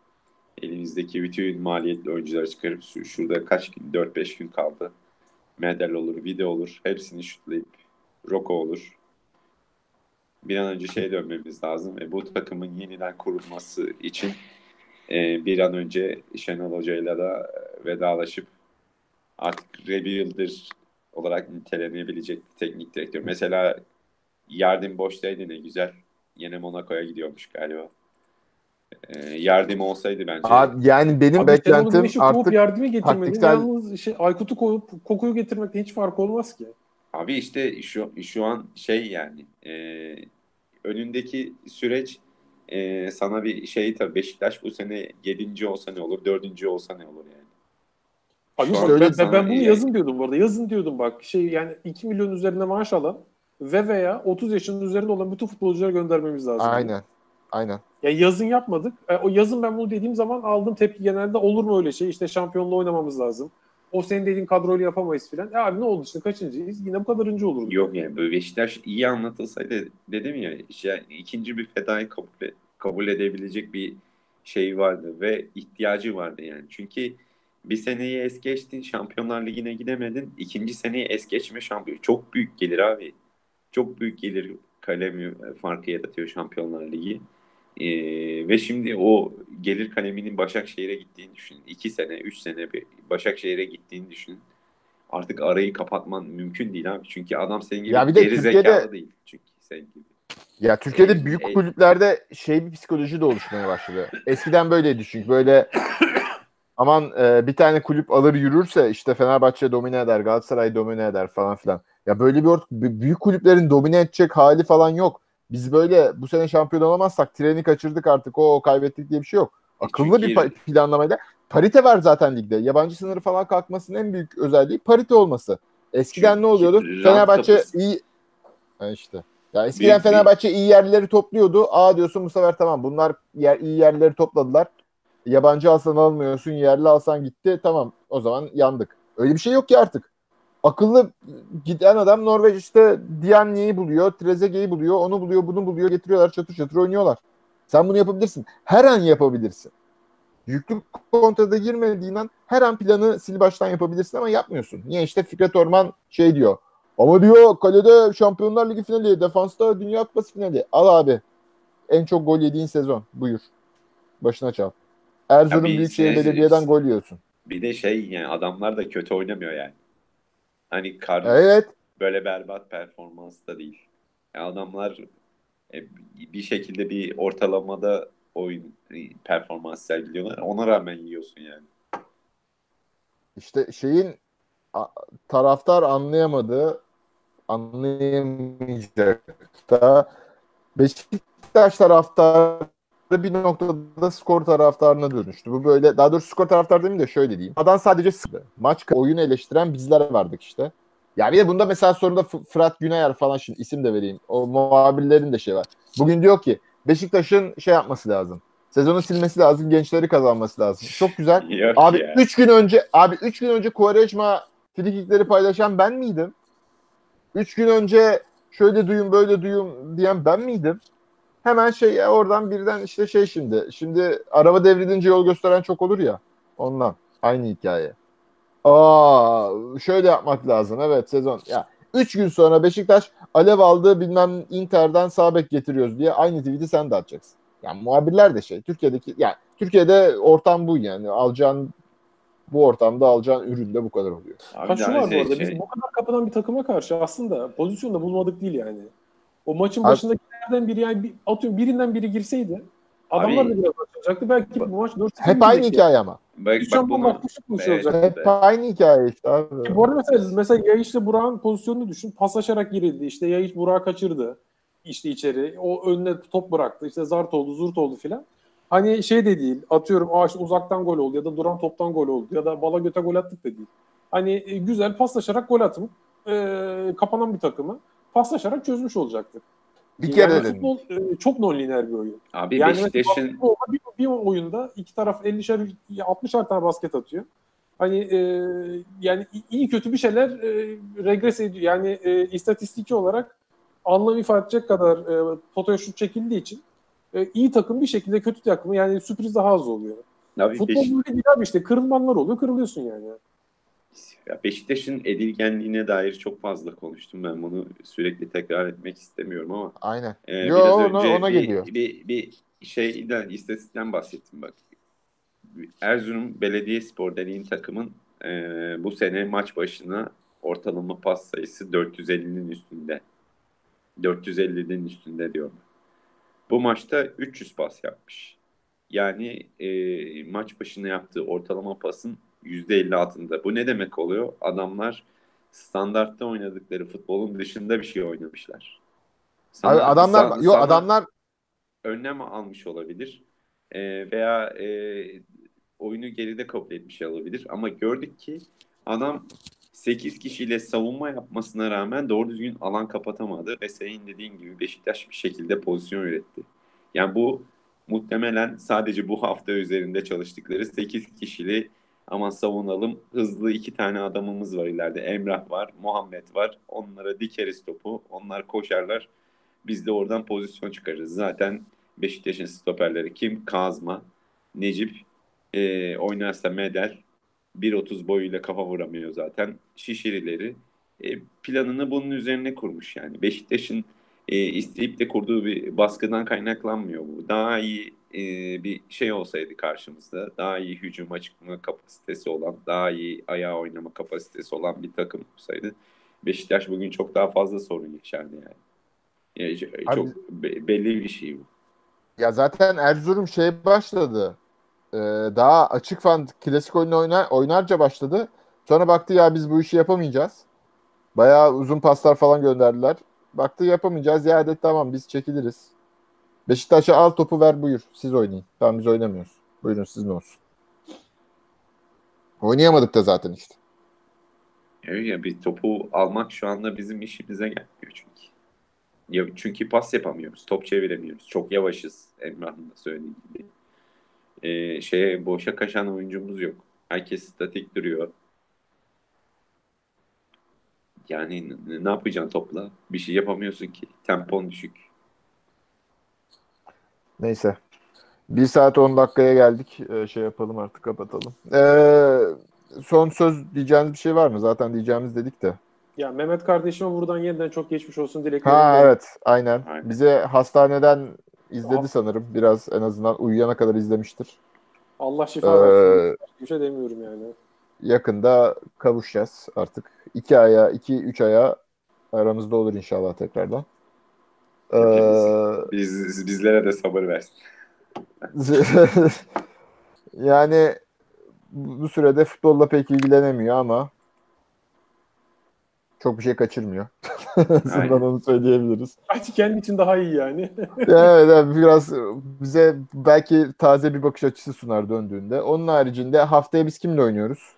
Elimizdeki bütün maliyetli oyuncuları çıkarıp şu- şurada kaç gün, 4-5 gün kaldı. Medel olur, Vide olur. Hepsini şutlayıp Roko olur. Bir an önce şeye dönmemiz lazım ve bu takımın yeniden kurulması için e, bir an önce Şenol Hoca'yla da e, vedalaşıp artık rebuilder olarak nitelenebilecek bir teknik direktör. Mesela yardım boştaydı ne güzel. Yine Monaco'ya gidiyormuş galiba. E, yardım olsaydı bence. Abi, yani benim Abi beklentim kovup artık yardımı getirmedi. taktiksel- Yalnız şey, Aykut'u kovup kokuyu getirmekte hiç fark olmaz ki. Abi işte şu, şu an şey yani e, önündeki süreç e, sana bir şey tabii Beşiktaş bu sene 7. olsa ne olur, 4. olsa ne olur yani. Abi an ben, ben, ben bunu iyi- yazın diyordum bu arada. Yazın diyordum bak. Şey yani 2 milyon üzerinde maaş alan ve veya 30 yaşının üzerinde olan bütün futbolcuları göndermemiz lazım. aynen. Aynen. Ya yazın yapmadık. E, o yazın ben bunu dediğim zaman aldığım tepki genelde olur mu öyle şey? İşte şampiyonluğu oynamamız lazım. O senin dediğin kadroyla yapamayız filan. E abi ne oldu işte kaçıncıyız? Yine bu kadarıncı olurdu. Yok yani böyle Beşiktaş iyi anlatılsaydı dedim ya işte ikinci bir fedayı kabul, kabul edebilecek bir şey vardı ve ihtiyacı vardı yani. Çünkü bir seneyi es geçtin Şampiyonlar Ligi'ne gidemedin. ikinci seneyi es geçme şampiyon. Çok büyük gelir abi. Çok büyük gelir kalemi farkı yaratıyor Şampiyonlar Ligi. Ee, ve şimdi o gelir kaleminin Başakşehir'e gittiğini düşün. İki sene, üç sene bir Başakşehir'e gittiğini düşün. Artık arayı kapatman mümkün değil abi. Çünkü adam senin gibi Ya bir de geri Türkiye'de- zekalı değil. Çünkü sen gibi. Ya Türkiye'de Ey- büyük ey- kulüplerde şey bir psikoloji de oluşmaya başladı. Eskiden böyleydi çünkü böyle aman e, bir tane kulüp alır yürürse işte Fenerbahçe domine eder, Galatasaray domine eder falan filan. Ya böyle bir büyük kulüplerin domine edecek hali falan yok. Biz böyle bu sene şampiyon olamazsak treni kaçırdık artık o kaybettik diye bir şey yok. Akıllı Çünkü- bir pa- planlamayla parite var zaten ligde. Yabancı sınırı falan kalkmasının en büyük özelliği parite olması. Eskiden Çünkü ne oluyordu? Fenerbahçe kapısı. iyi Ha işte. Ya eskiden Büyük Fenerbahçe iyi yerleri topluyordu. Aa diyorsun bu sefer tamam bunlar yer, iyi yerleri topladılar. Yabancı alsan almıyorsun, yerli alsan gitti. Tamam o zaman yandık. Öyle bir şey yok ki artık. Akıllı giden adam Norveç işte Diagney'i buluyor, Trezeguet'i buluyor, onu buluyor, bunu buluyor, getiriyorlar çatır çatır oynuyorlar. Sen bunu yapabilirsin. Her an yapabilirsin. Yüklü kontrada girmediğin an her an planı sil baştan yapabilirsin ama yapmıyorsun. Niye işte Fikret Orman şey diyor. Ama diyor kalede Şampiyonlar Ligi finali, defansta Dünya Kupası finali. Al abi. En çok gol yediğin sezon. Buyur. Başına çal. Erzurum Büyükşehir şey- Belediye'den gol yiyorsun. Bir de şey yani adamlar da kötü oynamıyor yani. Hani Carlos Evet. böyle berbat performans da değil. Yani adamlar e, bir şekilde bir ortalamada oyun e, performans sergiliyorlar. Ona rağmen yiyorsun yani. İşte şeyin taraftar anlayamadığı anlayamayacak da Beşiktaş taraftarı bir noktada skor taraftarına dönüştü. Bu böyle daha doğrusu skor taraftar demeyeyim de şöyle diyeyim. Adam sadece sıkı. Maç oyunu eleştiren bizler vardık işte. Ya bir de bunda mesela soruda F- Fırat Güneyer falan şimdi isim de vereyim. O muhabirlerin de şey var. Bugün diyor ki Beşiktaş'ın şey yapması lazım. Sezonu silmesi lazım, gençleri kazanması lazım. Çok güzel. Yok Abi ya. 3 gün önce abi 3 gün önce Quaresma frikikleri paylaşan ben miydim? 3 gün önce şöyle duyun böyle duyun diyen ben miydim? Hemen şey ya oradan birden işte şey şimdi. Şimdi araba devrilince yol gösteren çok olur ya. Ondan. Aynı hikaye. Aa şöyle yapmak lazım. Evet sezon. Ya 3 gün sonra Beşiktaş alev aldı bilmem Inter'den sağ bek getiriyoruz diye aynı tweet'i sen de atacaksın. Yani muhabirler de şey. Türkiye'deki yani Türkiye'de ortam bu yani. Alacağın bu ortamda alacağın ürün de bu kadar oluyor. Abi Ha şu var bu şey- arada. şey- Biz bu kadar kapanan bir takıma karşı aslında pozisyonda bulmadık değil yani. O maçın Abi- başındakilerden biri yani bir, atıyorum birinden biri girseydi adamlar da biraz açılacaktı. Belki bu maç 4 Hep aynı hikaye ama. Biz bak şey Evet. olacak? Hep aynı hikaye işte abi. Ki Bu arada mesela, mesela Yayış'la Burak'ın pozisyonunu düşün. Paslaşarak girildi. İşte Yayış Burak'ı kaçırdı. İşte içeri. O önüne top bıraktı. İşte zart oldu, zurt oldu filan. Hani şey de değil. Atıyorum Aa işte uzaktan gol oldu ya da duran toptan gol oldu ya da bala göte gol attık da değil. Hani e, güzel paslaşarak gol atıp e, kapanan bir takımı paslaşarak çözmüş olacaktık. Bir kere yani dedim. futbol e, çok non-lineer bir oyun. abi Yani Beşiktaş'ın bir, bir oyunda iki taraf 50'şer 60'ar tane basket atıyor. Hani e, yani iyi kötü bir şeyler e, regres ediyor. Yani e, istatistiki olarak anlam ifade edecek kadar e, potaya şut çekildiği için e, iyi takım bir şekilde kötü takımı yani sürpriz daha az oluyor. abi Futbol Beş- böyle değil abi işte kırılmanlar oluyor kırılıyorsun yani. Ya Beşiktaş'ın edilgenliğine dair çok fazla konuştum. Ben bunu sürekli tekrar etmek istemiyorum ama Aynen. e, Yo, biraz ona- önce ona bir, geliyor. bir, bir şeyden, istatistikten bahsettim bak. Erzurum Belediyespor dediğin takımın e, bu sene maç başına ortalama pas sayısı 450'nin üstünde. 450'nin üstünde diyorum. Bu maçta 300 pas yapmış. Yani e, maç başına yaptığı ortalama pasın %50 altında. Bu ne demek oluyor? Adamlar standartta oynadıkları futbolun dışında bir şey oynamışlar. Sana- Abi adamlar sa- yo sana adamlar önlem almış olabilir E, veya e, oyunu geride kabul etmiş olabilir. Ama gördük ki adam 8 kişiyle savunma yapmasına rağmen doğru düzgün alan kapatamadı ve senin dediğin gibi Beşiktaş bir şekilde pozisyon üretti. Yani bu muhtemelen sadece bu hafta üzerinde çalıştıkları 8 kişili ama savunalım hızlı iki tane adamımız var ileride. Emrah var, Muhammed var. Onlara dikeriz topu. Onlar koşarlar. Biz de oradan pozisyon çıkarırız. Zaten Beşiktaş'ın stoperleri kim? Kazma, Necip, e, oynarsa Medel, 1.30 boyuyla kafa vuramıyor zaten. Şişirileri. E, planını bunun üzerine kurmuş yani. Beşiktaş'ın e, isteyip de kurduğu bir baskıdan kaynaklanmıyor bu. Daha iyi e, bir şey olsaydı karşımızda, daha iyi hücuma çıkma kapasitesi olan, daha iyi ayağa oynama kapasitesi olan bir takım olsaydı Beşiktaş bugün çok daha fazla sorun yaşardı yani. Yani Abi- çok be- belli bir şey bu. ya zaten Erzurum şey başladı. Ee, daha açık fan klasik oyunu oynar, oynarca başladı. Sonra baktı ya biz bu işi yapamayacağız. Bayağı uzun paslar falan gönderdiler. Baktı yapamayacağız. Ya dedi tamam biz çekiliriz. Beşiktaş'a al topu ver buyur. Siz oynayın. Tamam biz oynamıyoruz. Buyurun sizin olsun. Oynayamadık da zaten işte. Evet ya bir topu almak şu anda bizim işimize gelmiyor çünkü. Ya çünkü pas yapamıyoruz, top çeviremiyoruz. Çok yavaşız Emrah'ın da söylediği gibi. Ee, şeye boşa kaçan oyuncumuz yok. Herkes statik duruyor. Yani ne yapacaksın topla? Bir şey yapamıyorsun ki. Tempon düşük. Neyse. 1 saat 10 dakikaya geldik. Ee, şey yapalım artık kapatalım. Ee, son söz diyeceğiniz bir şey var mı? Zaten diyeceğimiz dedik de. Ya Mehmet kardeşime buradan yeniden çok geçmiş olsun dileklerim. Ha evet aynen. Aynen. Bize hastaneden izledi Al. sanırım. Biraz en azından uyuyana kadar izlemiştir. Allah şifa versin. Ee, Bir şey demiyorum yani. yakında kavuşacağız artık. 2 aya, 2-3 aya aramızda olur inşallah tekrardan. Ee, Biz, bizlere de sabır versin. yani bu sürede futbolla pek ilgilenemiyor ama çok bir şey kaçırmıyor. Aynen. onu söyleyebiliriz. Belki kendi için daha iyi yani. evet, evet, biraz bize belki taze bir bakış açısı sunar döndüğünde. Onun haricinde haftaya biz kimle oynuyoruz?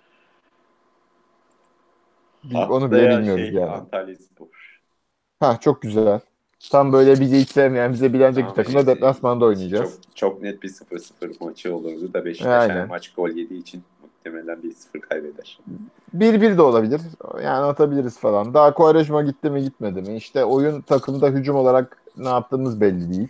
Bil- Onu bile Haftaya bilmiyoruz şey, yani. Antalya Spor. Ha çok güzel. Tam böyle bizi hiç sevmeyen, bize bilenecek bir Tamam, takımla evet. deplasmanda oynayacağız. Çok, çok net bir 0-0 maçı olurdu da Beşiktaş her maç gol yediği için muhtemelen 1-0 kaybeder. 1-1 de olabilir. Yani atabiliriz falan. Daha Quaresma gitti mi gitmedi mi? İşte oyun takımda hücum olarak ne yaptığımız belli değil.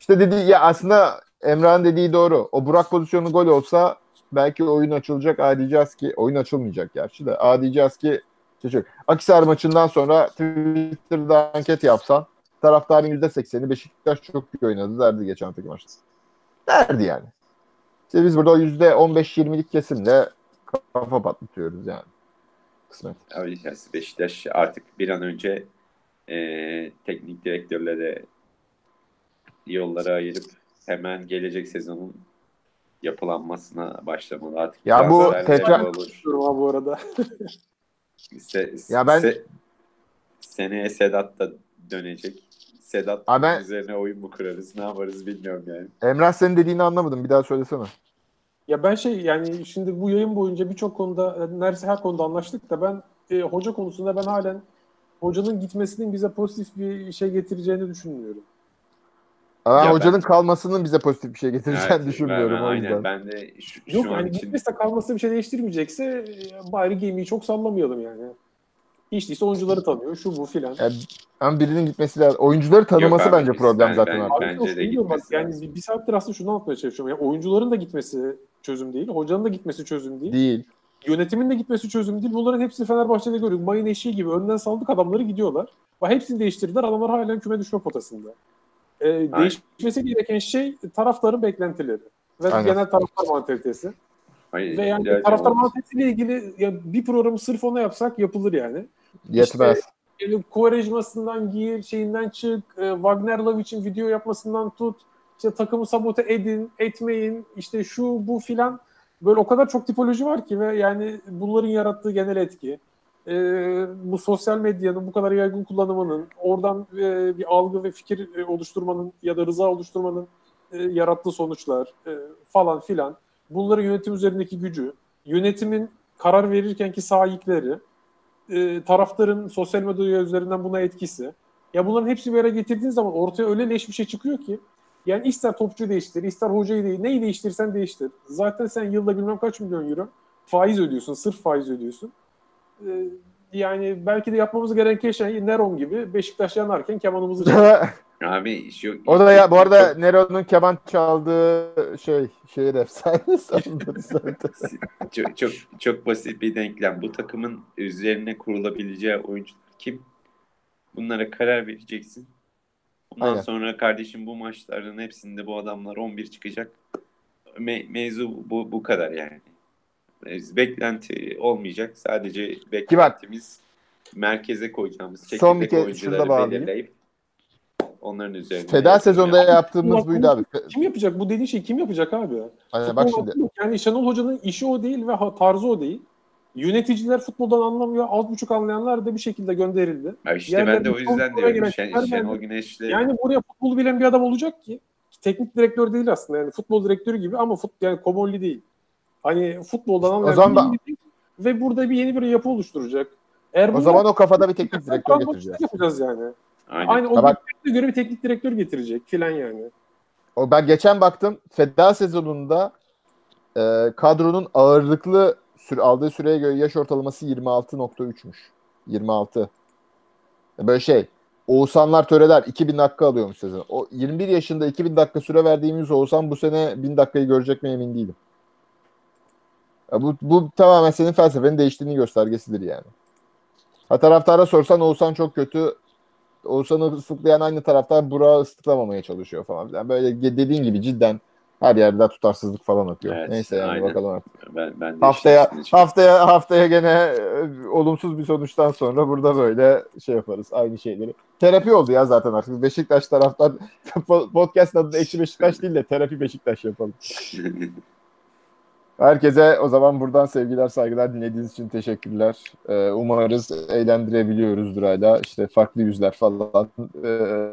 İşte dediği ya aslında Emrah'ın dediği doğru. O Burak pozisyonu gol olsa belki oyun açılacak. Aa diyeceğiz ki oyun açılmayacak gerçi de. Aa diyeceğiz ki şey çok. Akisar maçından sonra Twitter'da anket yapsan taraftarın %80'i Beşiktaş çok iyi oynadı derdi geçen haftaki maçta. Derdi yani. İşte biz burada o %15-20'lik kesimle kafa patlatıyoruz yani. Kısmet. Abi yani Beşiktaş artık bir an önce e, teknik direktörlere yolları ayırıp hemen gelecek sezonun yapılanmasına başlamalı artık. Ya bu tekrar- abi bu arada. Se- Ya ben- se- seneye Sedat da dönecek. Sedat Abi ben- üzerine oyun mu kurarız ne yaparız bilmiyorum yani. Emrah senin dediğini anlamadım. Bir daha söylesene. Ya ben şey yani şimdi bu yayın boyunca birçok konuda neredeyse her konuda anlaştık da ben e, hoca konusunda ben halen hocanın gitmesinin bize pozitif bir şey getireceğini düşünmüyorum. Ama Ya hocanın kalmasının bize pozitif bir şey getireceğini Evet, düşünmüyorum ben, o aynen yüzden. ben de şu, Yok şu an hani için gitmesi de kalması bir şey değiştirmeyecekse e, bari gemiyi çok sallamayalım yani. Hiç değilse oyuncuları tanıyor şu bu filan. Yani, ama birinin gitmesi lazım. Oyuncuları tanıması Yok abi, bence problem ben- zaten ben- artık. Abi bence de bak, gitmesi yani lazım. bir, bir saattir aslında şunu anlatmaya çalışıyorum. Yani oyuncuların da gitmesi çözüm değil, hocanın da gitmesi çözüm değil. Değil. Yönetimin de gitmesi çözüm değil. Bunların hepsini Fenerbahçe'de görüyoruz. Mayın eşiği gibi önden saldık adamları gidiyorlar. Ve hepsini değiştirdiler. Adamlar halen küme düşme potasında. Ee, değişmesi gereken şey taraftarın beklentileri. Ve Aynen. genel taraftar mantalitesi. Hayır, Ve yani taraftar mantalitesiyle ilgili ya bir programı sırf ona yapsak yapılır yani. Yetmez. Yani Quaresma'sından gir, şeyinden çık, e, Wagner'la için video yapmasından tut, işte takımı sabote edin, etmeyin, işte şu bu filan. Böyle o kadar çok tipoloji var ki ve yani bunların yarattığı genel etki. e, bu sosyal medyanın bu kadar yaygın kullanımının, oradan e, bir algı ve fikir e, oluşturmanın ya da rıza oluşturmanın e, yarattığı sonuçlar e, falan filan. Bunların yönetim üzerindeki gücü, yönetimin karar verirkenki sahipleri, e, taraftarın sosyal medya üzerinden buna etkisi. Ya bunların hepsini bir araya getirdiğin zaman ortaya öyle leş bir şey çıkıyor ki yani ister topçu değiştir, ister hocayı değiştir, neyi değiştirsen değiştir. Zaten sen yılda bilmem kaç milyon euro faiz ödüyorsun, sırf faiz ödüyorsun. E, yani belki de yapmamız gereken şey Neron gibi Beşiktaş yanarken kemanımızı Abi şu o da ya bu arada çok- Nero'nun keman çaldığı şey şehir efsanesi. çok, çok çok basit bir denklem. Bu takımın üzerine kurulabileceği oyuncular kim? Bunlara karar vereceksin. Ondan Aynen. sonra kardeşim bu maçların hepsinde bu adamlar 11 çıkacak. Me- mevzu bu bu kadar yani. Beklenti olmayacak. Sadece beklentimiz merkeze koyacağımız kez oyuncuları belirleyip onların üzerine Feda sezonda yapmak. yaptığımız buydu abi. Kim yapacak? Bu dediğin şeyi kim yapacak abi? Aynen, bak şimdi. Yani Şenol Hoca'nın işi o değil ve tarzı o değil. Yöneticiler futboldan anlamıyor. Az buçuk anlayanlar da bir şekilde gönderildi. Ya işte Yerlerde ben de o yüzden diyorum. Şen, Şenol. Güneş'le Yani buraya futbolu bilen bir adam olacak ki teknik direktör değil aslında. Yani futbol direktörü gibi ama fut, yani komolli değil. Hani futboldan anlayan zaman biri gidecek ve burada bir yeni bir yapı oluşturacak. Eğer O zaman o kafada bir teknik direktör Kadro getireceğiz. yapacağız yani. Aynen. Aynı o bak- göreve göre bir teknik direktör getirecek filan yani. O ben geçen baktım Feda sezonunda e, kadronun ağırlıklı süre, aldığı süreye göre yaş ortalaması 26.3'müş. 26. Böyle şey. Oğuzhanlar Töreler 2000 dakika alıyormuş sezon. O 21 yaşında 2000 dakika süre verdiğimiz Oğuzhan bu sene 1000 dakikayı görecek mi emin değilim. Ya bu, bu tamamen senin felsefenin değiştiğini göstergesidir yani. Ha taraftara sorsan Oğuzhan çok kötü. Oğuzhan'ı ıslıklayan aynı taraftar Burak'ı ıslıklamamaya çalışıyor falan. filan. böyle dediğin gibi cidden her yerde tutarsızlık falan akıyor. Evet, Neyse yani aynen. bakalım artık. Ben, ben Haftaya haftaya haftaya gene e, olumsuz bir sonuçtan sonra burada böyle şey yaparız aynı şeyleri. Terapi oldu ya zaten artık. Beşiktaş taraftar podcast adını Ekşi Beşiktaş değil de terapi Beşiktaş yapalım. Herkese o zaman buradan sevgiler saygılar dinlediğiniz için teşekkürler. Ee, umarız eğlendirebiliyoruzdur hala. İşte farklı yüzler falan. Ee,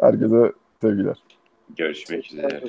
herkese sevgiler. Görüşmek üzere.